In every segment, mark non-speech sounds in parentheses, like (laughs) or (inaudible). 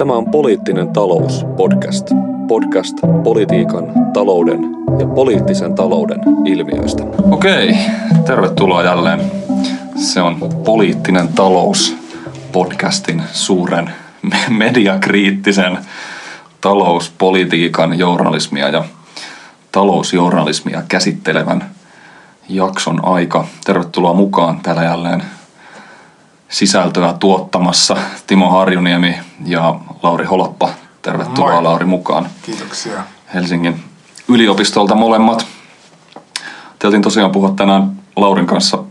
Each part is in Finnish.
Tämä on Poliittinen talous podcast. Podcast politiikan, talouden ja poliittisen talouden ilmiöistä. Okei, tervetuloa jälleen. Se on Poliittinen talous podcastin suuren mediakriittisen talouspolitiikan journalismia ja talousjournalismia käsittelevän jakson aika. Tervetuloa mukaan täällä jälleen sisältöä tuottamassa Timo Harjuniemi ja Lauri Holoppa. Tervetuloa Moi. Lauri mukaan. Kiitoksia. Helsingin yliopistolta molemmat. Teiltiin tosiaan puhua tänään Laurin kanssa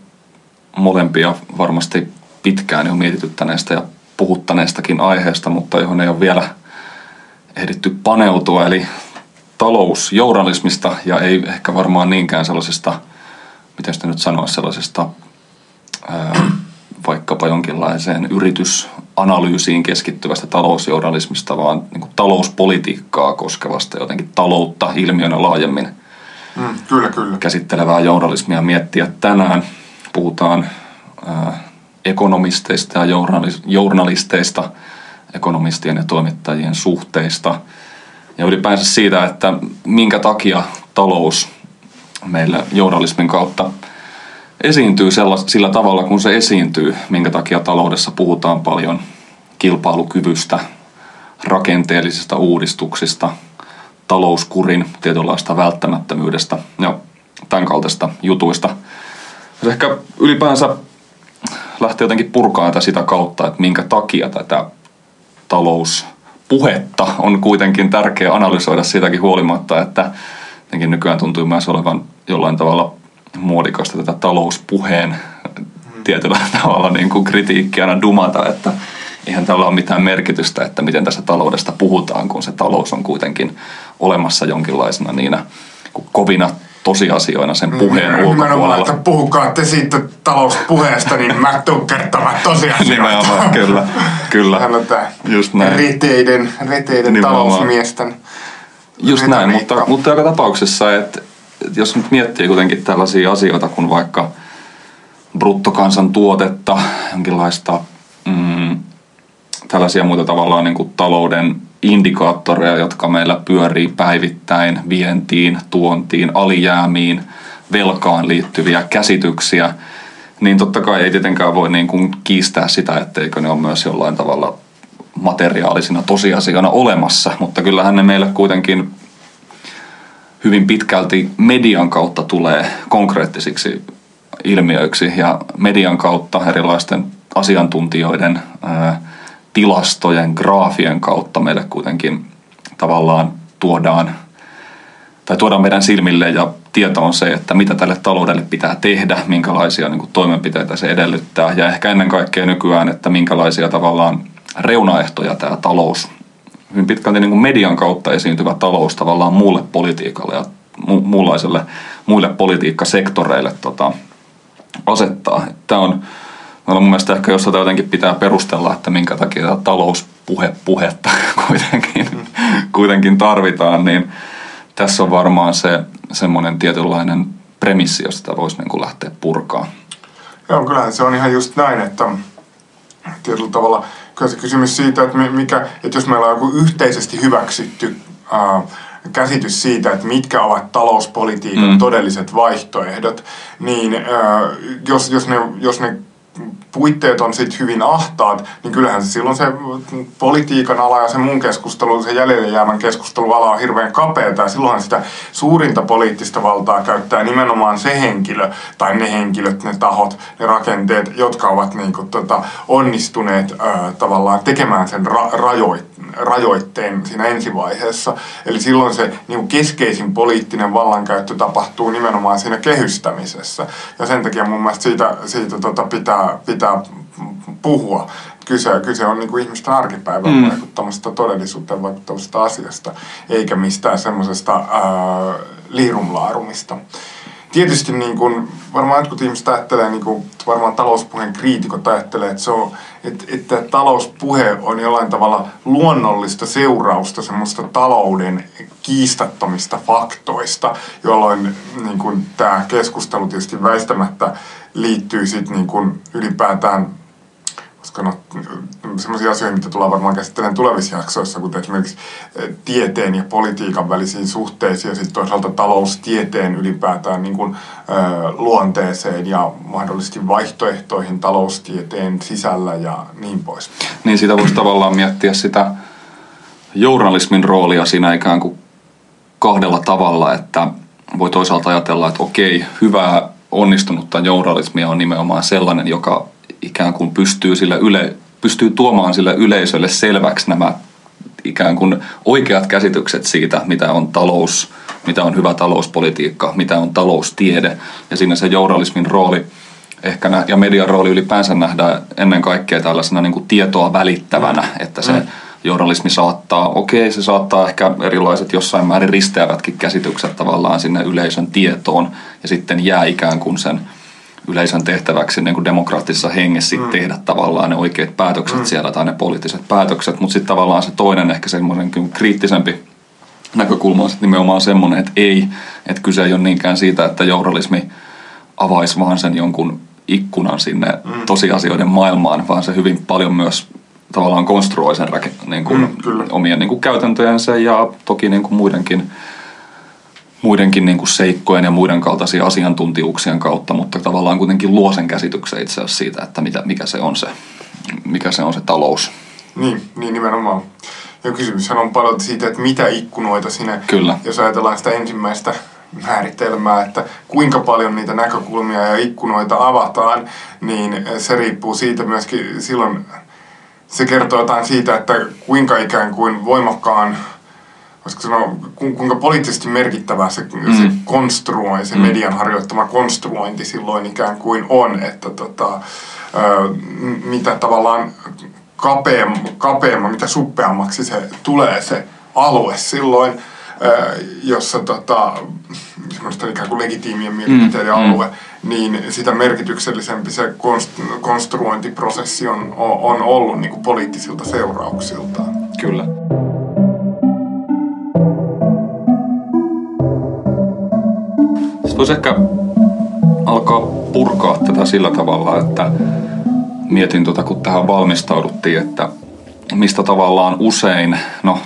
molempia varmasti pitkään jo mietityttäneestä ja puhuttaneestakin aiheesta, mutta johon ei ole vielä ehditty paneutua, eli talousjournalismista ja ei ehkä varmaan niinkään sellaisesta, miten sitä nyt sanoisi, sellaisesta ää, vaikkapa jonkinlaiseen yritysanalyysiin keskittyvästä talousjournalismista, vaan niin kuin talouspolitiikkaa koskevasta jotenkin taloutta ilmiönä laajemmin Mm, kyllä, kyllä. käsittelevää journalismia miettiä tänään. Puhutaan ää, ekonomisteista ja journalis- journalisteista, ekonomistien ja toimittajien suhteista ja ylipäänsä siitä, että minkä takia talous meillä journalismin kautta esiintyy sellas- sillä tavalla, kun se esiintyy, minkä takia taloudessa puhutaan paljon kilpailukyvystä, rakenteellisista uudistuksista, talouskurin tietynlaista välttämättömyydestä ja tämän kaltaista jutuista. Jos ehkä ylipäänsä lähtee jotenkin purkaa tätä sitä kautta, että minkä takia tätä talouspuhetta on kuitenkin tärkeää analysoida siitäkin huolimatta, että nykyään tuntuu myös olevan jollain tavalla muodikasta tätä talouspuheen tietyllä (laughs) tavalla niin kuin kritiikkiä aina dumata, että eihän tällä ole mitään merkitystä, että miten tässä taloudesta puhutaan, kun se talous on kuitenkin olemassa jonkinlaisena niinä kovina tosiasioina sen puheen Nimenomaan, ulkopuolella. että puhukaa te siitä talouspuheesta, niin mä tuun kertomaan tosiasioita. Nimenomaan, kyllä, kyllä. Hän on tää Just näin. reteiden Nimenomaan. talousmiesten Just näin, mutta, mutta joka tapauksessa, että jos nyt miettii kuitenkin tällaisia asioita kuin vaikka bruttokansantuotetta, jonkinlaista mm, tällaisia muita tavallaan niin kuin talouden indikaattoreja, jotka meillä pyörii päivittäin vientiin, tuontiin, alijäämiin, velkaan liittyviä käsityksiä, niin totta kai ei tietenkään voi niin kuin kiistää sitä, etteikö ne ole myös jollain tavalla materiaalisina tosiasioina olemassa, mutta kyllähän ne meille kuitenkin hyvin pitkälti median kautta tulee konkreettisiksi ilmiöiksi ja median kautta erilaisten asiantuntijoiden tilastojen, graafien kautta meille kuitenkin tavallaan tuodaan tai tuodaan meidän silmille ja tieto on se, että mitä tälle taloudelle pitää tehdä, minkälaisia niin kuin, toimenpiteitä se edellyttää ja ehkä ennen kaikkea nykyään, että minkälaisia tavallaan reunaehtoja tämä talous, hyvin pitkälti niin kuin median kautta esiintyvä talous tavallaan muulle politiikalle ja mu- muunlaiselle, muille politiikkasektoreille tota, asettaa. Tämä on, on mun mielestä ehkä, jos tätä jotenkin pitää perustella, että minkä takia tätä talouspuhe, puhetta (laughs) kuitenkin, kuitenkin tarvitaan, niin tässä on varmaan se semmoinen tietynlainen premissi, josta voisi niin kuin lähteä purkaa. Joo, kyllähän se on ihan just näin, että tietyllä tavalla kyllä se kysymys siitä, että, mi- mikä, että jos meillä on joku yhteisesti hyväksytty ää, käsitys siitä, että mitkä ovat talouspolitiikan Mm. mm. todelliset vaihtoehdot, niin ää, jos, jos, ne, jos ne puitteet on sitten hyvin ahtaat, niin kyllähän se silloin se politiikan ala ja se mun keskustelu, se jäljelle jäävän keskusteluala on hirveän kapeata ja silloinhan sitä suurinta poliittista valtaa käyttää nimenomaan se henkilö tai ne henkilöt, ne tahot, ne rakenteet, jotka ovat niinku tota, onnistuneet ää, tavallaan tekemään sen ra- rajoit, rajoitteen siinä ensivaiheessa. Eli silloin se niinku keskeisin poliittinen vallankäyttö tapahtuu nimenomaan siinä kehystämisessä. Ja sen takia mun mielestä siitä, siitä tota pitää, pitää puhua. Kyse, kyse on niinku ihmisten arkipäivän Mm. vaikuttamasta todellisuuteen vaikuttavasta asiasta, eikä mistään semmoisesta liirumlaarumista. Tietysti niin kun, varmaan jotkut ihmiset ajattelee, niin kun, varmaan talouspuheen kriitikot ajattelee, että, se on, että, että talouspuhe on jollain tavalla luonnollista seurausta semmoista talouden kiistattomista faktoista, jolloin niin kun, tämä keskustelu tietysti väistämättä liittyy sitten niin kun, ylipäätään koska no, sellaisia asioita, mitä tullaan varmaan käsittelemään tulevissa jaksoissa, kuten esimerkiksi eh, tieteen ja politiikan välisiin suhteisiin ja sitten toisaalta taloustieteen ylipäätään niin kuin, ö, eh, luonteeseen ja mahdollisesti vaihtoehtoihin taloustieteen sisällä ja niin pois. Niin sitä voisi tavallaan miettiä sitä journalismin roolia siinä ikään kuin kahdella tavalla, että voi toisaalta ajatella, että okei, hyvää onnistunutta journalismia on nimenomaan sellainen, joka ikään kuin pystyy, sille yle, pystyy tuomaan sille yleisölle selväksi nämä ikään kuin oikeat käsitykset siitä, mitä on talous, mitä on hyvä talouspolitiikka, mitä on taloustiede. Ja siinä se journalismin rooli ehkä nä- ja median rooli ylipäänsä nähdään ennen kaikkea tällaisena niin kuin tietoa välittävänä, että se mm journalismi saattaa, okei okay, se saattaa ehkä erilaiset jossain määrin risteävätkin käsitykset tavallaan sinne yleisön tietoon ja sitten jää ikään kuin sen yleisön tehtäväksi niin kuin demokraattisessa hengessä mm. tehdä tavallaan ne oikeat päätökset mm. siellä tai ne poliittiset päätökset, mutta sitten tavallaan se toinen ehkä semmoinen kriittisempi näkökulma on nimenomaan semmoinen, että ei, että kyse ei ole niinkään siitä, että journalismi avaisi vaan sen jonkun ikkunan sinne mm. tosiasioiden maailmaan, vaan se hyvin paljon myös tavallaan konstruoi sen niin kuin, mm, omien niin kuin käytäntöjensä ja toki niin kuin muidenkin, muidenkin niin kuin seikkojen ja muiden kaltaisia asiantuntijuuksien kautta, mutta tavallaan kuitenkin luo sen käsityksen itse asiassa siitä, että mitä, mikä, se on se, mikä se on se talous. Niin, niin nimenomaan. Ja kysymyshän on paljon siitä, että mitä ikkunoita sinne, Kyllä. jos ajatellaan sitä ensimmäistä määritelmää, että kuinka paljon niitä näkökulmia ja ikkunoita avataan, niin se riippuu siitä myöskin silloin se kertoo jotain siitä, että kuinka ikään kuin voimakkaan voisiko sanoa, kuinka poliittisesti merkittävää se, mm. se konstruoi, se mm. median harjoittama konstruointi silloin ikään kuin on, että tota, ö, mitä tavallaan kapeam, kapeamma, mitä suppeammaksi se tulee se alue silloin, ö, jossa tota, semmoista ikään kuin legitiimien mielipiteiden mm. alue, niin sitä merkityksellisempi se konstruointiprosessi on, on ollut niin kuin poliittisilta seurauksiltaan. Kyllä. Voisi ehkä alkaa purkaa tätä sillä tavalla, että mietin tuota, kun tähän valmistauduttiin, että mistä tavallaan usein, no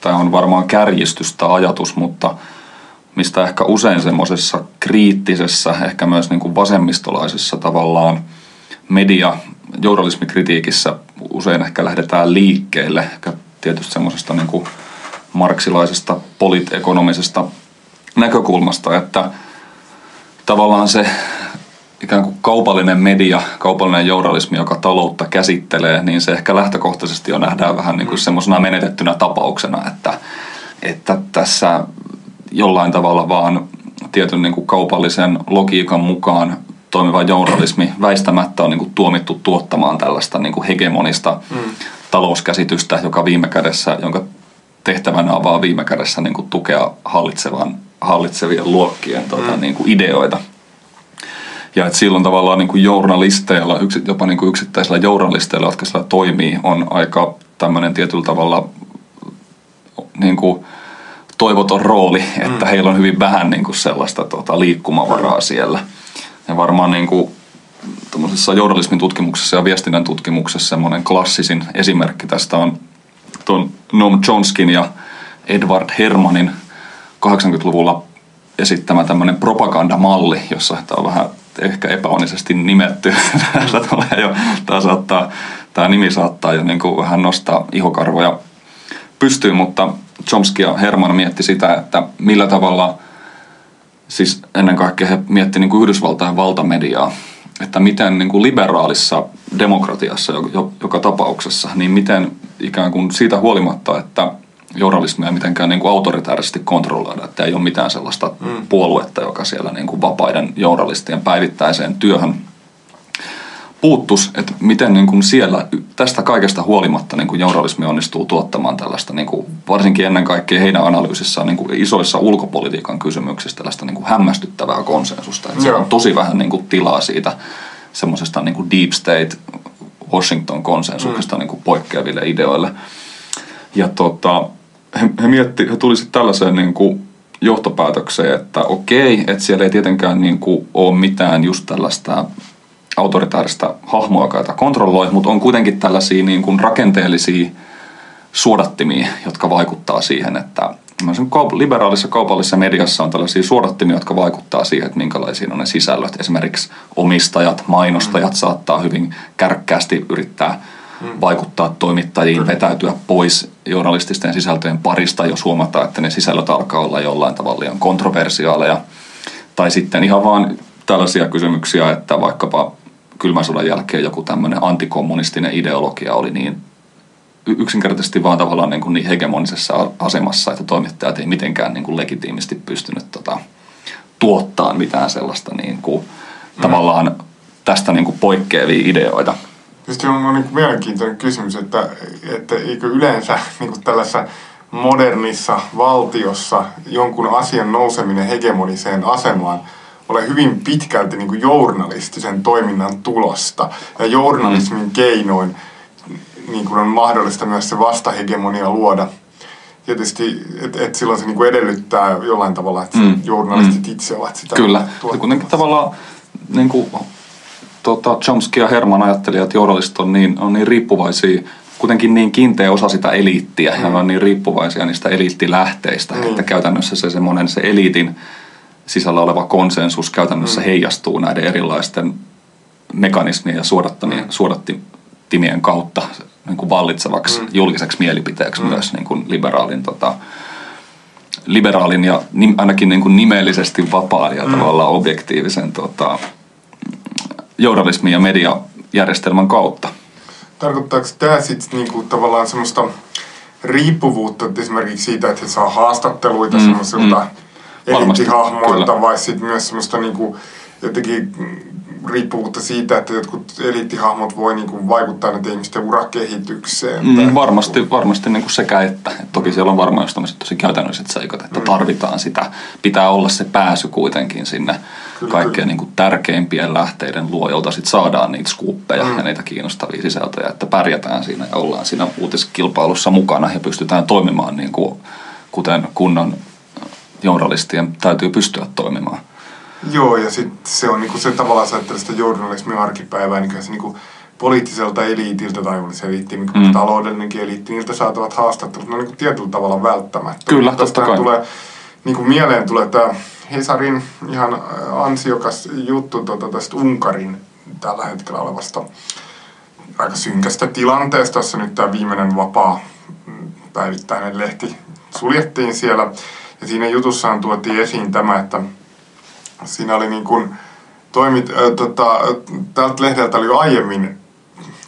tämä on varmaan kärjistystä ajatus, mutta – mistä ehkä usein semmoisessa kriittisessä, ehkä myös niin kuin vasemmistolaisessa tavallaan media, journalismikritiikissä usein ehkä lähdetään liikkeelle, ehkä tietysti semmoisesta niin kuin marksilaisesta politekonomisesta näkökulmasta, että tavallaan se ikään kuin kaupallinen media, kaupallinen journalismi, joka taloutta käsittelee, niin se ehkä lähtökohtaisesti jo nähdään vähän niin kuin semmoisena menetettynä tapauksena, että, että tässä jollain tavalla vaan tietyn niin kuin kaupallisen logiikan mukaan toimiva journalismi väistämättä on niin kuin tuomittu tuottamaan tällaista niin kuin hegemonista mm. talouskäsitystä, joka viime kädessä, jonka tehtävänä on vaan viime kädessä niin kuin tukea hallitsevan, hallitsevien luokkien tuota, mm. niin kuin ideoita. Ja että silloin tavallaan niin kuin journalisteilla, jopa niin kuin yksittäisillä journalisteilla, jotka siellä toimii, on aika tämmöinen tietyllä tavalla niin kuin, toivoton rooli, että mm. heillä on hyvin vähän niin kuin sellaista tota, liikkumavaraa mm. siellä. Ja varmaan niin kuin, journalismin tutkimuksessa ja viestinnän tutkimuksessa semmoinen klassisin esimerkki tästä on tuon Noam Chomskin ja Edward Hermanin 80-luvulla esittämä tämmöinen propagandamalli, jossa tämä on vähän ehkä epäonnisesti nimetty. (laughs) Tulee jo, tämä, saattaa, tämä nimi saattaa jo niin kuin vähän nostaa ihokarvoja pystyyn, mutta Chomsky ja Herman mietti sitä, että millä tavalla, siis ennen kaikkea he mietti niin Yhdysvaltain valtamediaa, että miten niin kuin liberaalissa demokratiassa joka tapauksessa, niin miten ikään kuin siitä huolimatta, että journalismia mitenkään niin kuin autoritaarisesti kontrolloida, että ei ole mitään sellaista mm. puoluetta, joka siellä niin kuin vapaiden journalistien päivittäiseen työhön puuttus, että miten niin kuin siellä tästä kaikesta huolimatta niin kuin journalismi onnistuu tuottamaan tällaista, niin kuin, varsinkin ennen kaikkea heidän analyysissaan niin kuin isoissa ulkopolitiikan kysymyksistä tällaista niin kuin hämmästyttävää konsensusta. Että siellä on tosi vähän niin kuin tilaa siitä semmoisesta niin kuin deep state Washington konsensuksesta mm. niin kuin poikkeaville ideoille. Ja tota, he, he, mietti, he tuli sitten tällaiseen niin kuin johtopäätökseen, että okei, että siellä ei tietenkään niin kuin ole mitään just tällaista autoritaarista hahmoa, jota kontrolloi, mutta on kuitenkin tällaisia niin kuin rakenteellisia suodattimia, jotka vaikuttaa siihen, että liberaalissa kaupallisessa mediassa on tällaisia suodattimia, jotka vaikuttaa siihen, että minkälaisia on ne sisällöt. Esimerkiksi omistajat, mainostajat mm. saattaa hyvin kärkkäästi yrittää mm. vaikuttaa toimittajiin, Kyllä. vetäytyä pois journalististen sisältöjen parista, jos huomataan, että ne sisällöt alkaa olla jollain tavalla liian kontroversiaaleja. Tai sitten ihan vaan tällaisia kysymyksiä, että vaikkapa kylmän sodan jälkeen joku tämmöinen antikommunistinen ideologia oli niin yksinkertaisesti vaan tavallaan niin, kuin niin hegemonisessa asemassa, että toimittajat ei mitenkään niin kuin legitiimisti pystynyt tota, tuottaa mitään sellaista niin kuin, mm. tavallaan tästä niin kuin poikkeavia ideoita. Tietysti on, niin kuin mielenkiintoinen kysymys, että, että eikö yleensä niin kuin tällaisessa modernissa valtiossa jonkun asian nouseminen hegemoniseen asemaan ole hyvin pitkälti niin kuin journalistisen toiminnan tulosta ja journalismin mm. keinoin – niin kuin on mahdollista myös se vastahegemonia luoda. Tietysti, että et silloin se niin kuin edellyttää jollain tavalla, että mm. journalistit mm. itse ovat sitä Kyllä, ja kuitenkin tavallaan niin kuin, tota, Chomsky ja Herman ajattelivat, että journalistit on niin, on niin riippuvaisia kuitenkin niin kiinteä osa sitä eliittiä mm. ja on niin riippuvaisia niistä eliittilähteistä, mm. että käytännössä se semmoinen se eliitin sisällä oleva konsensus käytännössä mm. heijastuu näiden erilaisten mekanismien ja suodattimien, mm. suodattimien kautta niin kuin vallitsevaksi mm. julkiseksi mielipiteeksi mm. myös niin kuin liberaalin, tota, liberaalin ja nim, ainakin niin kuin nimellisesti vapaan ja mm. tavallaan objektiivisen tota, journalismin ja mediajärjestelmän kautta. Tarkoittaako tämä sitten niinku tavallaan semmoista riippuvuutta esimerkiksi siitä, että he saa haastatteluita mm, semmoisilta mm. Eliittihahmoilta vai sitten myös semmoista niinku jotenkin riippuvuutta siitä, että jotkut eliittihahmot voi niin kuin vaikuttaa näiden ihmisten urakehitykseen. Mm, varmasti varmasti niin kuin sekä että. Et toki siellä on varmaan just tämmöiset tosi käytännölliset seikat, että mm. tarvitaan sitä. Pitää olla se pääsy kuitenkin sinne kyllä, kaikkein kyllä. Niin kuin tärkeimpien lähteiden luo, jolta sitten saadaan niitä skuuppeja mm. ja niitä kiinnostavia sisältöjä, että pärjätään siinä ja ollaan siinä uutiskilpailussa mukana ja pystytään toimimaan niin kuin, kuten kunnon journalistien täytyy pystyä toimimaan. Joo, ja sitten se on niinku se tavallaan, sä sitä journalismin arkipäivää, niin se niinku poliittiselta eliitiltä tai se eliitti, niin mm. taloudellinenkin eliitti, niiltä saatavat haastattelut, ne on niinku tietyllä tavalla välttämättä. Kyllä, totta kai. Tulee, niinku mieleen tulee tämä Hesarin ihan äh, ansiokas juttu tuota, tästä Unkarin tällä hetkellä olevasta aika synkästä tilanteesta, jossa nyt tämä viimeinen vapaa mm, päivittäinen lehti suljettiin siellä. Ja siinä jutussaan tuotiin esiin tämä, että siinä oli niin kuin, toimit, äh, tota, tältä lehdeltä oli jo aiemmin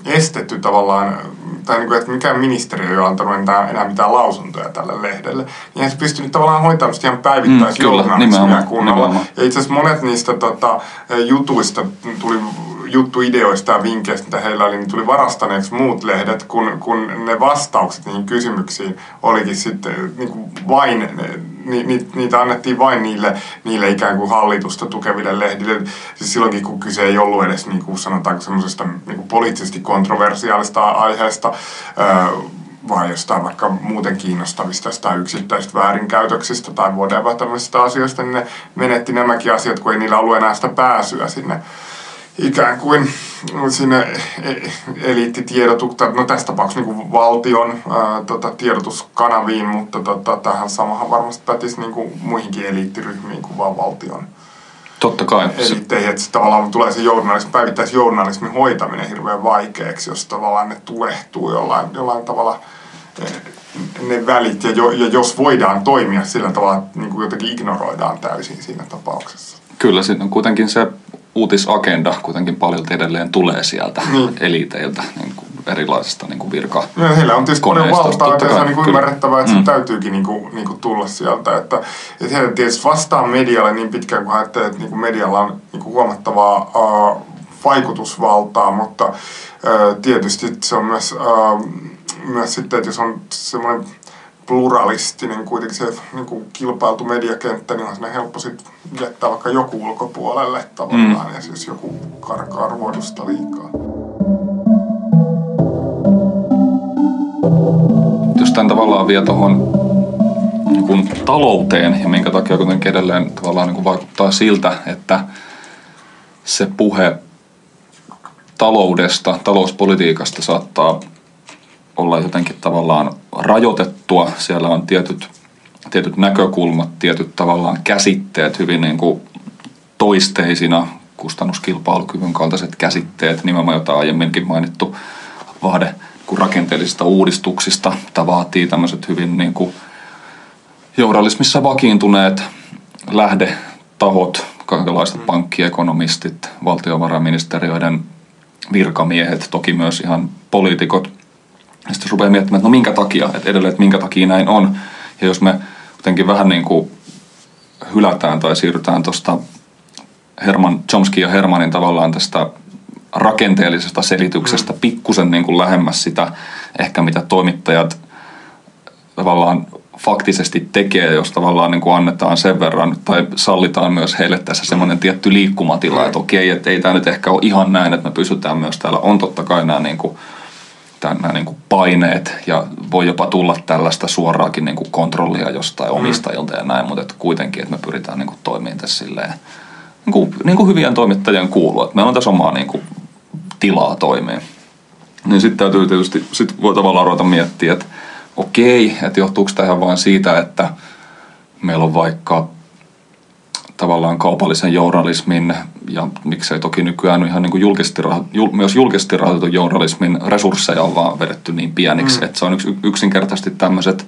estetty tavallaan, tai niin kuin, että mikään ministeriö ei ole antanut enää, enää mitään lausuntoja tälle lehdelle. Niin se pystynyt tavallaan hoitamaan sitä ihan päivittäisjournalismia mm, kunnolla. Ja itse asiassa monet niistä tota, jutuista tuli juttuideoista ja vinkkeistä, mitä heillä oli, niin tuli varastaneeksi muut lehdet, kun, kun ne vastaukset niihin kysymyksiin olikin sitten niin kuin vain ni, ni, niitä annettiin vain niille, niille ikään kuin hallitusta tukeville lehdille. Siis silloinkin, kun kyse ei ollut edes niin kuin sanotaanko semmoisesta niin kuin poliittisesti kontroversiaalista aiheesta, vai jostain vaikka muuten kiinnostavista tai yksittäisistä väärinkäytöksistä tai whatever tämmöisistä asioista, niin ne menetti nämäkin asiat, kun ei niillä ollut enää sitä pääsyä sinne ikään kuin sinne eliittitiedotuksen, no tässä tapauksessa niin valtion ää, tota, tiedotuskanaviin, mutta tota, tähän samahan varmasti pätisi niin kuin muihinkin eliittiryhmiin kuin vaan valtion Totta kai. Eliitteihin, että tavallaan tulee se journalismi, päivittäisjournalismin hoitaminen hirveän vaikeaksi, jos tavallaan ne tulehtuu jollain, jollain tavalla eh, ne välit, ja, jo, ja jos voidaan toimia sillä tavalla, että niin kuin jotenkin ignoroidaan täysin siinä tapauksessa. Kyllä, siinä on kuitenkin se uutisagenda kuitenkin paljon edelleen tulee sieltä niin. eliteiltä niin kuin erilaisista niin kuin virka ja heillä on tietysti paljon valtaa, että se on niin kuin ymmärrettävää, että mm. se täytyykin niin kuin, niin kuin tulla sieltä. Että, että he tietysti vastaa medialle niin pitkään kuin ajattelee, että niin kuin medialla on niin kuin huomattavaa uh, vaikutusvaltaa, mutta uh, tietysti se on myös, uh, myös sitten, että jos on semmoinen pluralistinen kuitenkin se niin kuin kilpailtu mediakenttä, niin on sinne helppo sit jättää vaikka joku ulkopuolelle tavallaan, mm. ja jos joku karkaa ruodusta liikaa. Jos tämän tavallaan vie tuohon niin talouteen, ja minkä takia kuitenkin edelleen tavallaan niin kuin vaikuttaa siltä, että se puhe taloudesta, talouspolitiikasta saattaa olla jotenkin tavallaan rajoitettua. Siellä on tietyt, tietyt näkökulmat, tietyt tavallaan käsitteet hyvin niin kuin toisteisina, kustannuskilpailukyvyn kaltaiset käsitteet, nimenomaan jota aiemminkin mainittu vaade kuin rakenteellisista uudistuksista. Tämä vaatii tämmöiset hyvin niin kuin journalismissa vakiintuneet lähdetahot, kaikenlaiset mm. pankkiekonomistit, valtiovarainministeriöiden virkamiehet, toki myös ihan poliitikot. Ja sitten rupeaa miettimään, että no minkä takia, että edelleen, että minkä takia näin on. Ja jos me jotenkin vähän niin kuin hylätään tai siirrytään tuosta Herman, Chomsky ja Hermanin tavallaan tästä rakenteellisesta selityksestä mm. pikkusen niin kuin lähemmäs sitä ehkä mitä toimittajat tavallaan faktisesti tekee, jos tavallaan niin kuin annetaan sen verran tai sallitaan myös heille tässä semmoinen tietty liikkumatila, että okei, että ei tämä nyt ehkä ole ihan näin, että me pysytään myös täällä. On totta kai nämä, niin kuin, nämä niin kuin paineet ja voi jopa tulla tällaista suoraakin niin kuin kontrollia jostain mm. omistajilta ja näin, mutta kuitenkin, että me pyritään niin kuin toimimaan tässä silleen, niin kuin, niin kuin hyvien toimittajien kuuluu, että meillä on tässä omaa niin kuin tilaa toimia. Niin sitten täytyy tietysti, sit voi tavallaan ruveta miettiä, että okei, että johtuuko tämä vain siitä, että meillä on vaikka tavallaan kaupallisen journalismin ja miksei toki nykyään ihan niin kuin julkisesti, myös julkisesti rahoitetun journalismin resursseja on vaan vedetty niin pieniksi, mm. että se on yks, yksinkertaisesti tämmöiset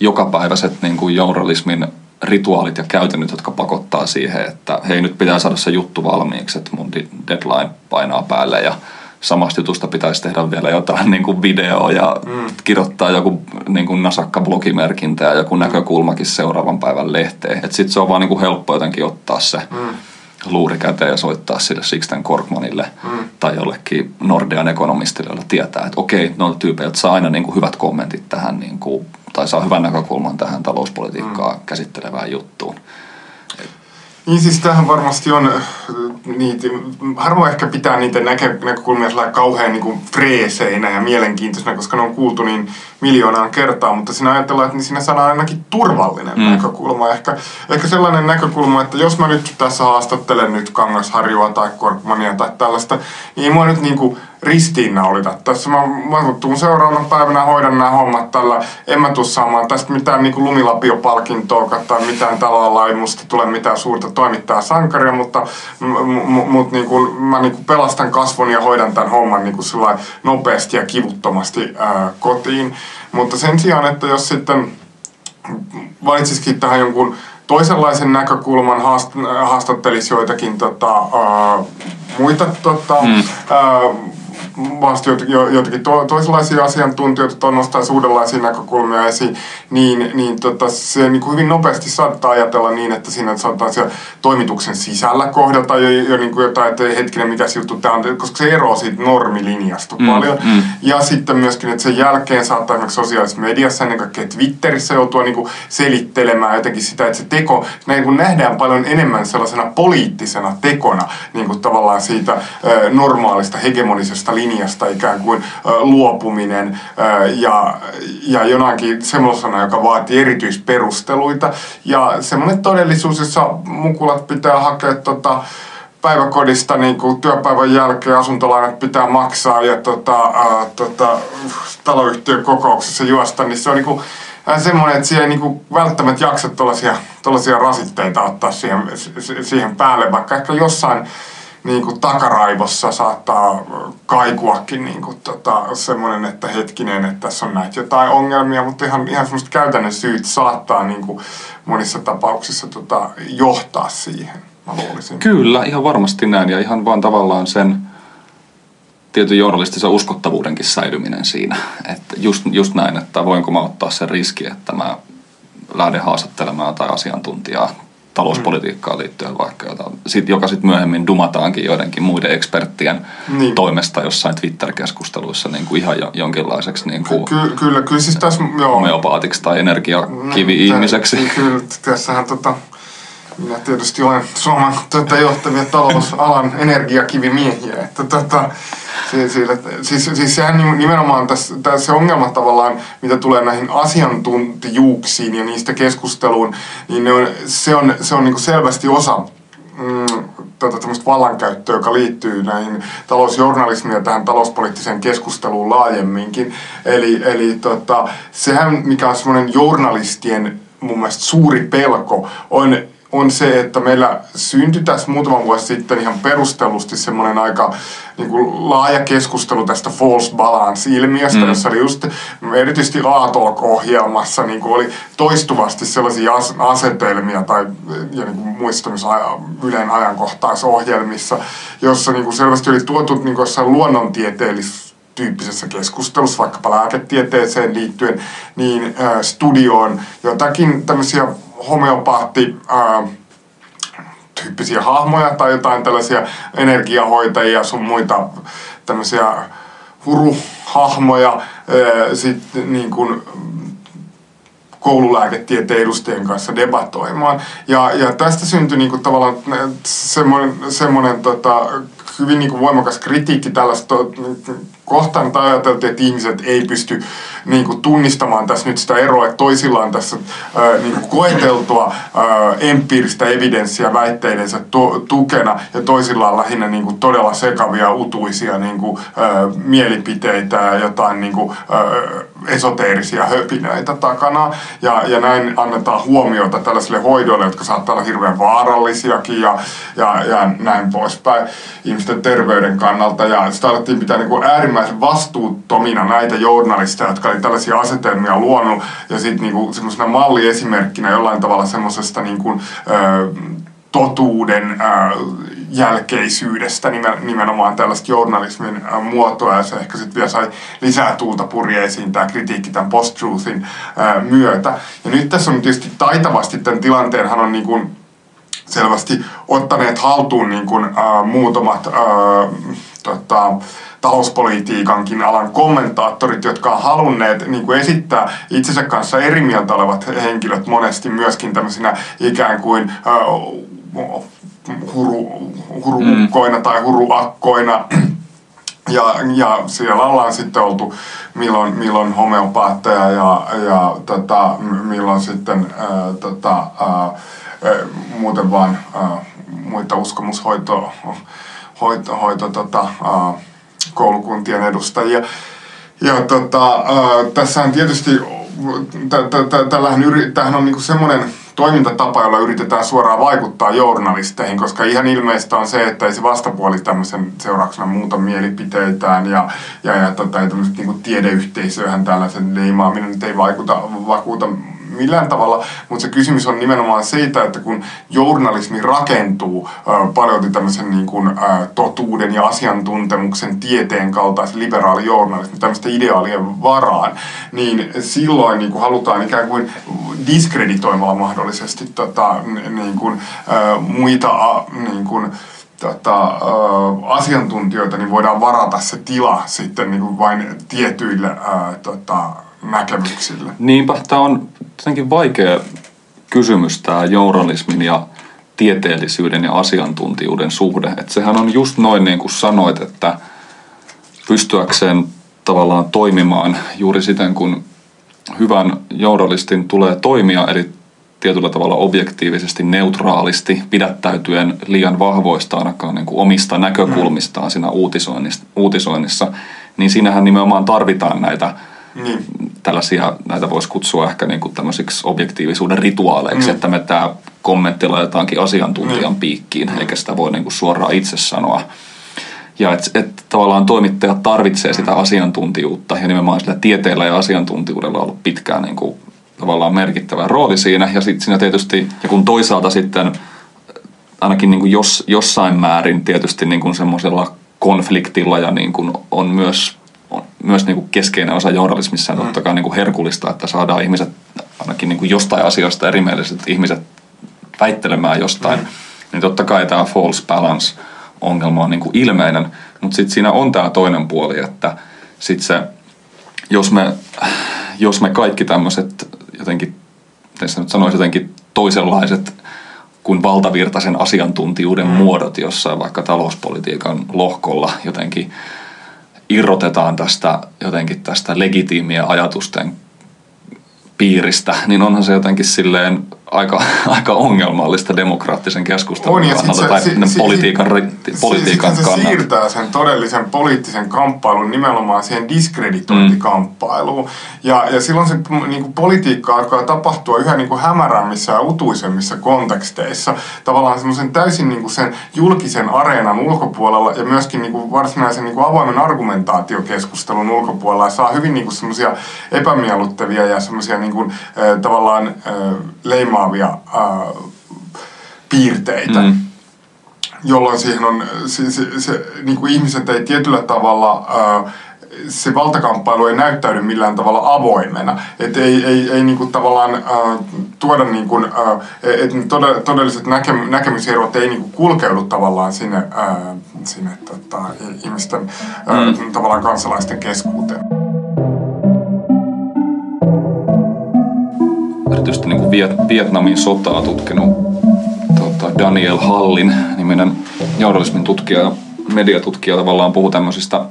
jokapäiväiset niin kuin journalismin rituaalit ja käytännöt, jotka pakottaa siihen, että hei nyt pitää saada se juttu valmiiksi, että mun deadline painaa päälle ja samasta jutusta pitäisi tehdä vielä jotain niin kuin videoa ja mm. kirjoittaa joku niin kuin nasakka blogimerkintä ja joku mm. näkökulmakin seuraavan päivän lehteen. Sitten se on vaan niin kuin helppo jotenkin ottaa se mm. luuri käteen ja soittaa sille Sixten Korkmanille mm. tai jollekin Nordean ekonomistille, jolla tietää, että okei, noilta tyypeiltä saa aina niin kuin hyvät kommentit tähän niin kuin, tai saa hyvän näkökulman tähän talouspolitiikkaa mm. käsittelevään juttuun. Niin siis tähän varmasti on äh, niitä, harvoin ehkä pitää niitä näkö, näkökulmia kauhean niin kuin freeseinä ja mielenkiintoisena, koska ne on kuultu niin miljoonaan kertaa, mutta siinä ajatellaan, että niin siinä saadaan ainakin turvallinen mm. näkökulma. Ehkä, ehkä sellainen näkökulma, että jos mä nyt tässä haastattelen nyt Kangasharjua tai Korkmania tai tällaista, niin ei mua nyt niin kuin ristiinnaulita. Tässä mä, mä tuun seuraavana päivänä hoidan nämä hommat tällä. En mä tuu saamaan tästä mitään niin kuin lumilapiopalkintoa tai mitään tällä ei musta tule mitään suurta toimittaa sankaria, mutta m- m- niin kuin, mä niin kuin pelastan kasvon ja hoidan tämän homman niin kuin nopeasti ja kivuttomasti ää, kotiin. Mutta sen sijaan, että jos sitten valitsisikin tähän jonkun toisenlaisen näkökulman, haast- haastattelisi joitakin tota, ää, muita tota, mm. ää, vasta joitakin to, toisenlaisia asiantuntijoita tai nostaa uudenlaisia näkökulmia esiin, niin, niin tota, se niin kuin hyvin nopeasti saattaa ajatella niin, että siinä saattaa siellä toimituksen sisällä kohdata jo, jo niin kuin jotain, että hetkinen, mitä juttu tämä on, koska se eroaa siitä normilinjasta mm, paljon. Mm. Ja sitten myöskin, että sen jälkeen saattaa esimerkiksi sosiaalisessa mediassa, ennen kaikkea Twitterissä joutua niin kuin selittelemään jotenkin sitä, että se teko, niin kuin nähdään paljon enemmän sellaisena poliittisena tekona niin kuin tavallaan siitä normaalista hegemonisesta linjasta ikään kuin luopuminen ja, ja jonakin semmoisena, joka vaatii erityisperusteluita. Ja semmoinen todellisuus, jossa mukulat pitää hakea tota, päiväkodista niin kuin työpäivän jälkeen asuntolainat pitää maksaa ja tota, ää, tota, taloyhtiön kokouksessa juosta, niin se on niin kuin, semmoinen, että siellä ei niin välttämättä jaksa tuollaisia rasitteita ottaa siihen, siihen päälle, vaikka ehkä jossain niin kuin takaraivossa saattaa kaikuakin niin kuin tota, semmoinen, että hetkinen, että tässä on näitä jotain ongelmia, mutta ihan, ihan semmoista käytännön syyt saattaa niin kuin monissa tapauksissa tota, johtaa siihen, mä luulisin. Kyllä, ihan varmasti näin ja ihan vaan tavallaan sen tietyn journalistisen uskottavuudenkin säilyminen siinä. Että just, just näin, että voinko mä ottaa sen riski, että mä lähden haastattelemaan tai asiantuntijaa talouspolitiikkaan liittyen vaikka, jota, sit, joka sitten myöhemmin dumataankin joidenkin muiden eksperttien niin. toimesta jossain Twitter-keskusteluissa niin kuin ihan jo, jonkinlaiseksi niin kuin Ky- kyllä, kyllä siis tässä, joo. homeopaatiksi tai energiakivi-ihmiseksi. No, kyllä, tässähän tota, minä tietysti olen Suomen tuota, johtavia talousalan energiakivimiehiä. Että, tuota, siis, siis, siis sehän nimenomaan tässä, tässä se ongelma tavallaan, mitä tulee näihin asiantuntijuuksiin ja niistä keskusteluun, niin ne on, se on, se on niin selvästi osa mm, tota, vallankäyttöä, joka liittyy näihin talousjournalismiin ja tähän talouspoliittiseen keskusteluun laajemminkin. Eli, eli tota, sehän, mikä on semmoinen journalistien mun mielestä suuri pelko, on on se, että meillä syntyi tässä muutama vuosi sitten ihan perustellusti semmoinen aika niin kuin laaja keskustelu tästä false balance-ilmiöstä, mm. jossa oli just erityisesti A-Talk-ohjelmassa niin kuin oli toistuvasti sellaisia asetelmia tai ja niin kuin muissa Ylen ajankohtaisohjelmissa, jossa niin kuin selvästi oli tuotu niin kuin jossain luonnontieteellisessä tyyppisessä keskustelussa, vaikkapa lääketieteeseen liittyen, niin studioon jotakin tämmöisiä homeopaatti ää, tyyppisiä hahmoja tai jotain tällaisia energiahoitajia sun muita tämmöisiä huruhahmoja sitten niin kuin koululääketieteen edustajien kanssa debatoimaan. Ja, ja tästä syntyi niin kuin tavallaan semmoinen, semmoinen tota, hyvin kuin voimakas kritiikki tällaista kohtaan, tai ajateltiin, että ihmiset ei pysty niin kuin, tunnistamaan tässä nyt sitä eroa, että toisilla on tässä ää, niin kuin, koeteltua ää, empiiristä evidenssiä väitteidensä to, tukena, ja toisilla on lähinnä niin kuin, todella sekavia, utuisia niin kuin, ää, mielipiteitä ja jotain niin kuin, ää, esoteerisia höpinöitä takana. Ja, ja näin annetaan huomiota tällaisille hoidoille, jotka saattaa olla hirveän vaarallisiakin ja, ja, ja näin poispäin ihmisten terveyden kannalta. Ja sitä alettiin pitää niin kuin äärimmäisen vastuuttomina näitä journalisteja, jotka oli tällaisia asetelmia luonut. Ja sitten niin semmoisena malliesimerkkinä jollain tavalla semmoisesta niin kuin, ö, totuuden ö, jälkeisyydestä nimenomaan tällaista journalismin muotoa ja se ehkä sitten vielä sai lisää tuulta purjeisiin tämä kritiikki tämän post-truthin myötä. Ja nyt tässä on tietysti taitavasti tämän tilanteenhan on niin kuin selvästi ottaneet haltuun niin kuin, äh, muutamat äh, tota, talouspolitiikankin alan kommentaattorit, jotka on halunneet niin kuin esittää itsensä kanssa eri mieltä olevat henkilöt monesti myöskin tämmöisinä ikään kuin äh, huru, huruukkoina mm. tai huruakkoina. Ja, ja siellä ollaan sitten oltu milloin, milloin homeopaatteja ja, ja tota, milloin sitten ää, tota, ää, muuten vaan muita uskomushoito hoito, hoito, tota, koulukuntien edustajia. Ja tota, tässä on tietysti, tämähän on niinku semmoinen toimintatapa, jolla yritetään suoraan vaikuttaa journalisteihin, koska ihan ilmeistä on se, että ei se vastapuoli tämmöisen seurauksena muuta mielipiteitään ja, ja, ja tota, tämmöiset niin tiedeyhteisöhän tällaisen leimaaminen nyt ei vaikuta, vakuuta millään tavalla, mutta se kysymys on nimenomaan siitä, että kun journalismi rakentuu paljon tämmöisen niin kuin, totuuden ja asiantuntemuksen tieteen kaltaisen liberaali journalismi, tämmöistä ideaalien varaan, niin silloin niin kuin halutaan ikään kuin diskreditoimalla mahdollisesti tota, niin kuin, muita niin kuin, tota, äh, asiantuntijoita, niin voidaan varata se tila sitten niin kuin vain tietyille äh, tota, näkemyksille. Niinpä, tämä on jotenkin vaikea kysymys tämä journalismin ja tieteellisyyden ja asiantuntijuuden suhde. että sehän on just noin niin kuin sanoit, että pystyäkseen tavallaan toimimaan juuri siten, kun hyvän journalistin tulee toimia, eli tietyllä tavalla objektiivisesti, neutraalisti, pidättäytyen liian vahvoista ainakaan niin kuin omista näkökulmistaan siinä uutisoinnissa, uutisoinnissa, niin siinähän nimenomaan tarvitaan näitä niin. tällaisia, näitä voisi kutsua ehkä niin kuin tämmöisiksi objektiivisuuden rituaaleiksi, niin. että me tämä kommentti laitetaankin asiantuntijan niin. piikkiin, mm. eikä sitä voi niin kuin suoraan itse sanoa. Ja että et tavallaan toimittajat tarvitsee sitä asiantuntijuutta ja nimenomaan sillä tieteellä ja asiantuntijuudella on ollut pitkään niin kuin tavallaan merkittävä rooli siinä. Ja sitten siinä tietysti, ja kun toisaalta sitten ainakin niin kuin jos, jossain määrin tietysti niin kuin semmoisella konfliktilla ja niin kuin on myös on myös niin kuin keskeinen osa journalismissa ja totta kai niin kuin herkullista, että saadaan ihmiset ainakin niin kuin jostain asiasta erimieliset ihmiset väittelemään jostain, mm. niin totta kai tämä false balance ongelma on niin kuin ilmeinen, mutta sitten siinä on tämä toinen puoli, että sit se, jos me, jos me kaikki tämmöiset jotenkin, tässä nyt sanoisi jotenkin toisenlaiset kuin valtavirtaisen asiantuntijuuden mm. muodot jossain vaikka talouspolitiikan lohkolla jotenkin irrotetaan tästä jotenkin tästä legitiimiä ajatusten piiristä, niin onhan se jotenkin silleen aika, (laughs) aika ongelmallista demokraattisen keskustelun On, ja kannalta se- tai si- si- politiikan, si- politiikan se kannalta. siirtää sen todellisen poliittisen kamppailun nimenomaan siihen diskreditointikamppailuun. Ja, ja silloin se niin kuin politiikka alkaa tapahtua yhä niin kuin hämärämmissä ja utuisemmissa konteksteissa. Tavallaan semmoisen täysin niin kuin sen julkisen areenan ulkopuolella ja myöskin niin kuin varsinaisen niin kuin avoimen argumentaatiokeskustelun ulkopuolella. Ja saa hyvin niin kuin semmoisia epämiellyttäviä ja semmoisia niin kuin, äh, tavallaan äh, leimaavia äh, piirteitä Mm. jolloin siihen on, se, se, se, niin kuin ihmiset ei tietyllä tavalla, ää, se valtakamppailu ei näyttäydy millään tavalla avoimena. Että ei, ei, ei niin kuin tavallaan ää, tuoda, niin ää, ne tode- todelliset näkem, näkemyserot ei niin kuin kulkeudu tavallaan sinne, ää, sinne tota, ihmisten, ää, Mm. tavallaan kansalaisten keskuuteen. Erityisesti niin kuin Viet- Vietnamin sotaa tutkinut tota Daniel Hallin niminen journalismin tutkija ja mediatutkija tavallaan puhuu tämmöisistä,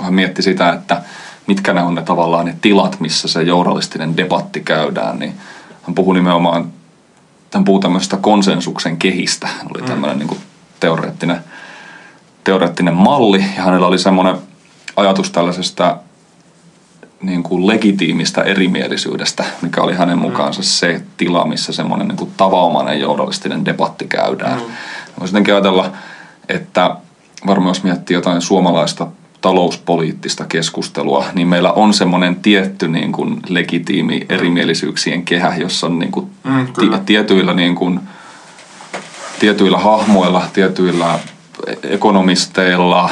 hän mietti sitä, että mitkä ne on ne tavallaan ne tilat, missä se journalistinen debatti käydään, niin hän puhuu nimenomaan, hän puhuu tämmöisestä konsensuksen kehistä, hän oli tämmöinen niin kuin teoreettinen, teoreettinen malli ja hänellä oli semmoinen ajatus tällaisesta niin kuin legitiimistä erimielisyydestä, mikä oli hänen mukaansa se tila, missä semmoinen niin kuin tavanomainen journalistinen debatti käydään. Mm. Voisi jotenkin ajatella, että varmaan jos miettii jotain suomalaista talouspoliittista keskustelua, niin meillä on semmoinen tietty niin kuin legitiimi erimielisyyksien kehä, jossa on niin kuin Mm, kyllä. ti- tietyillä, niin kuin, tietyillä hahmoilla, tietyillä ekonomisteilla,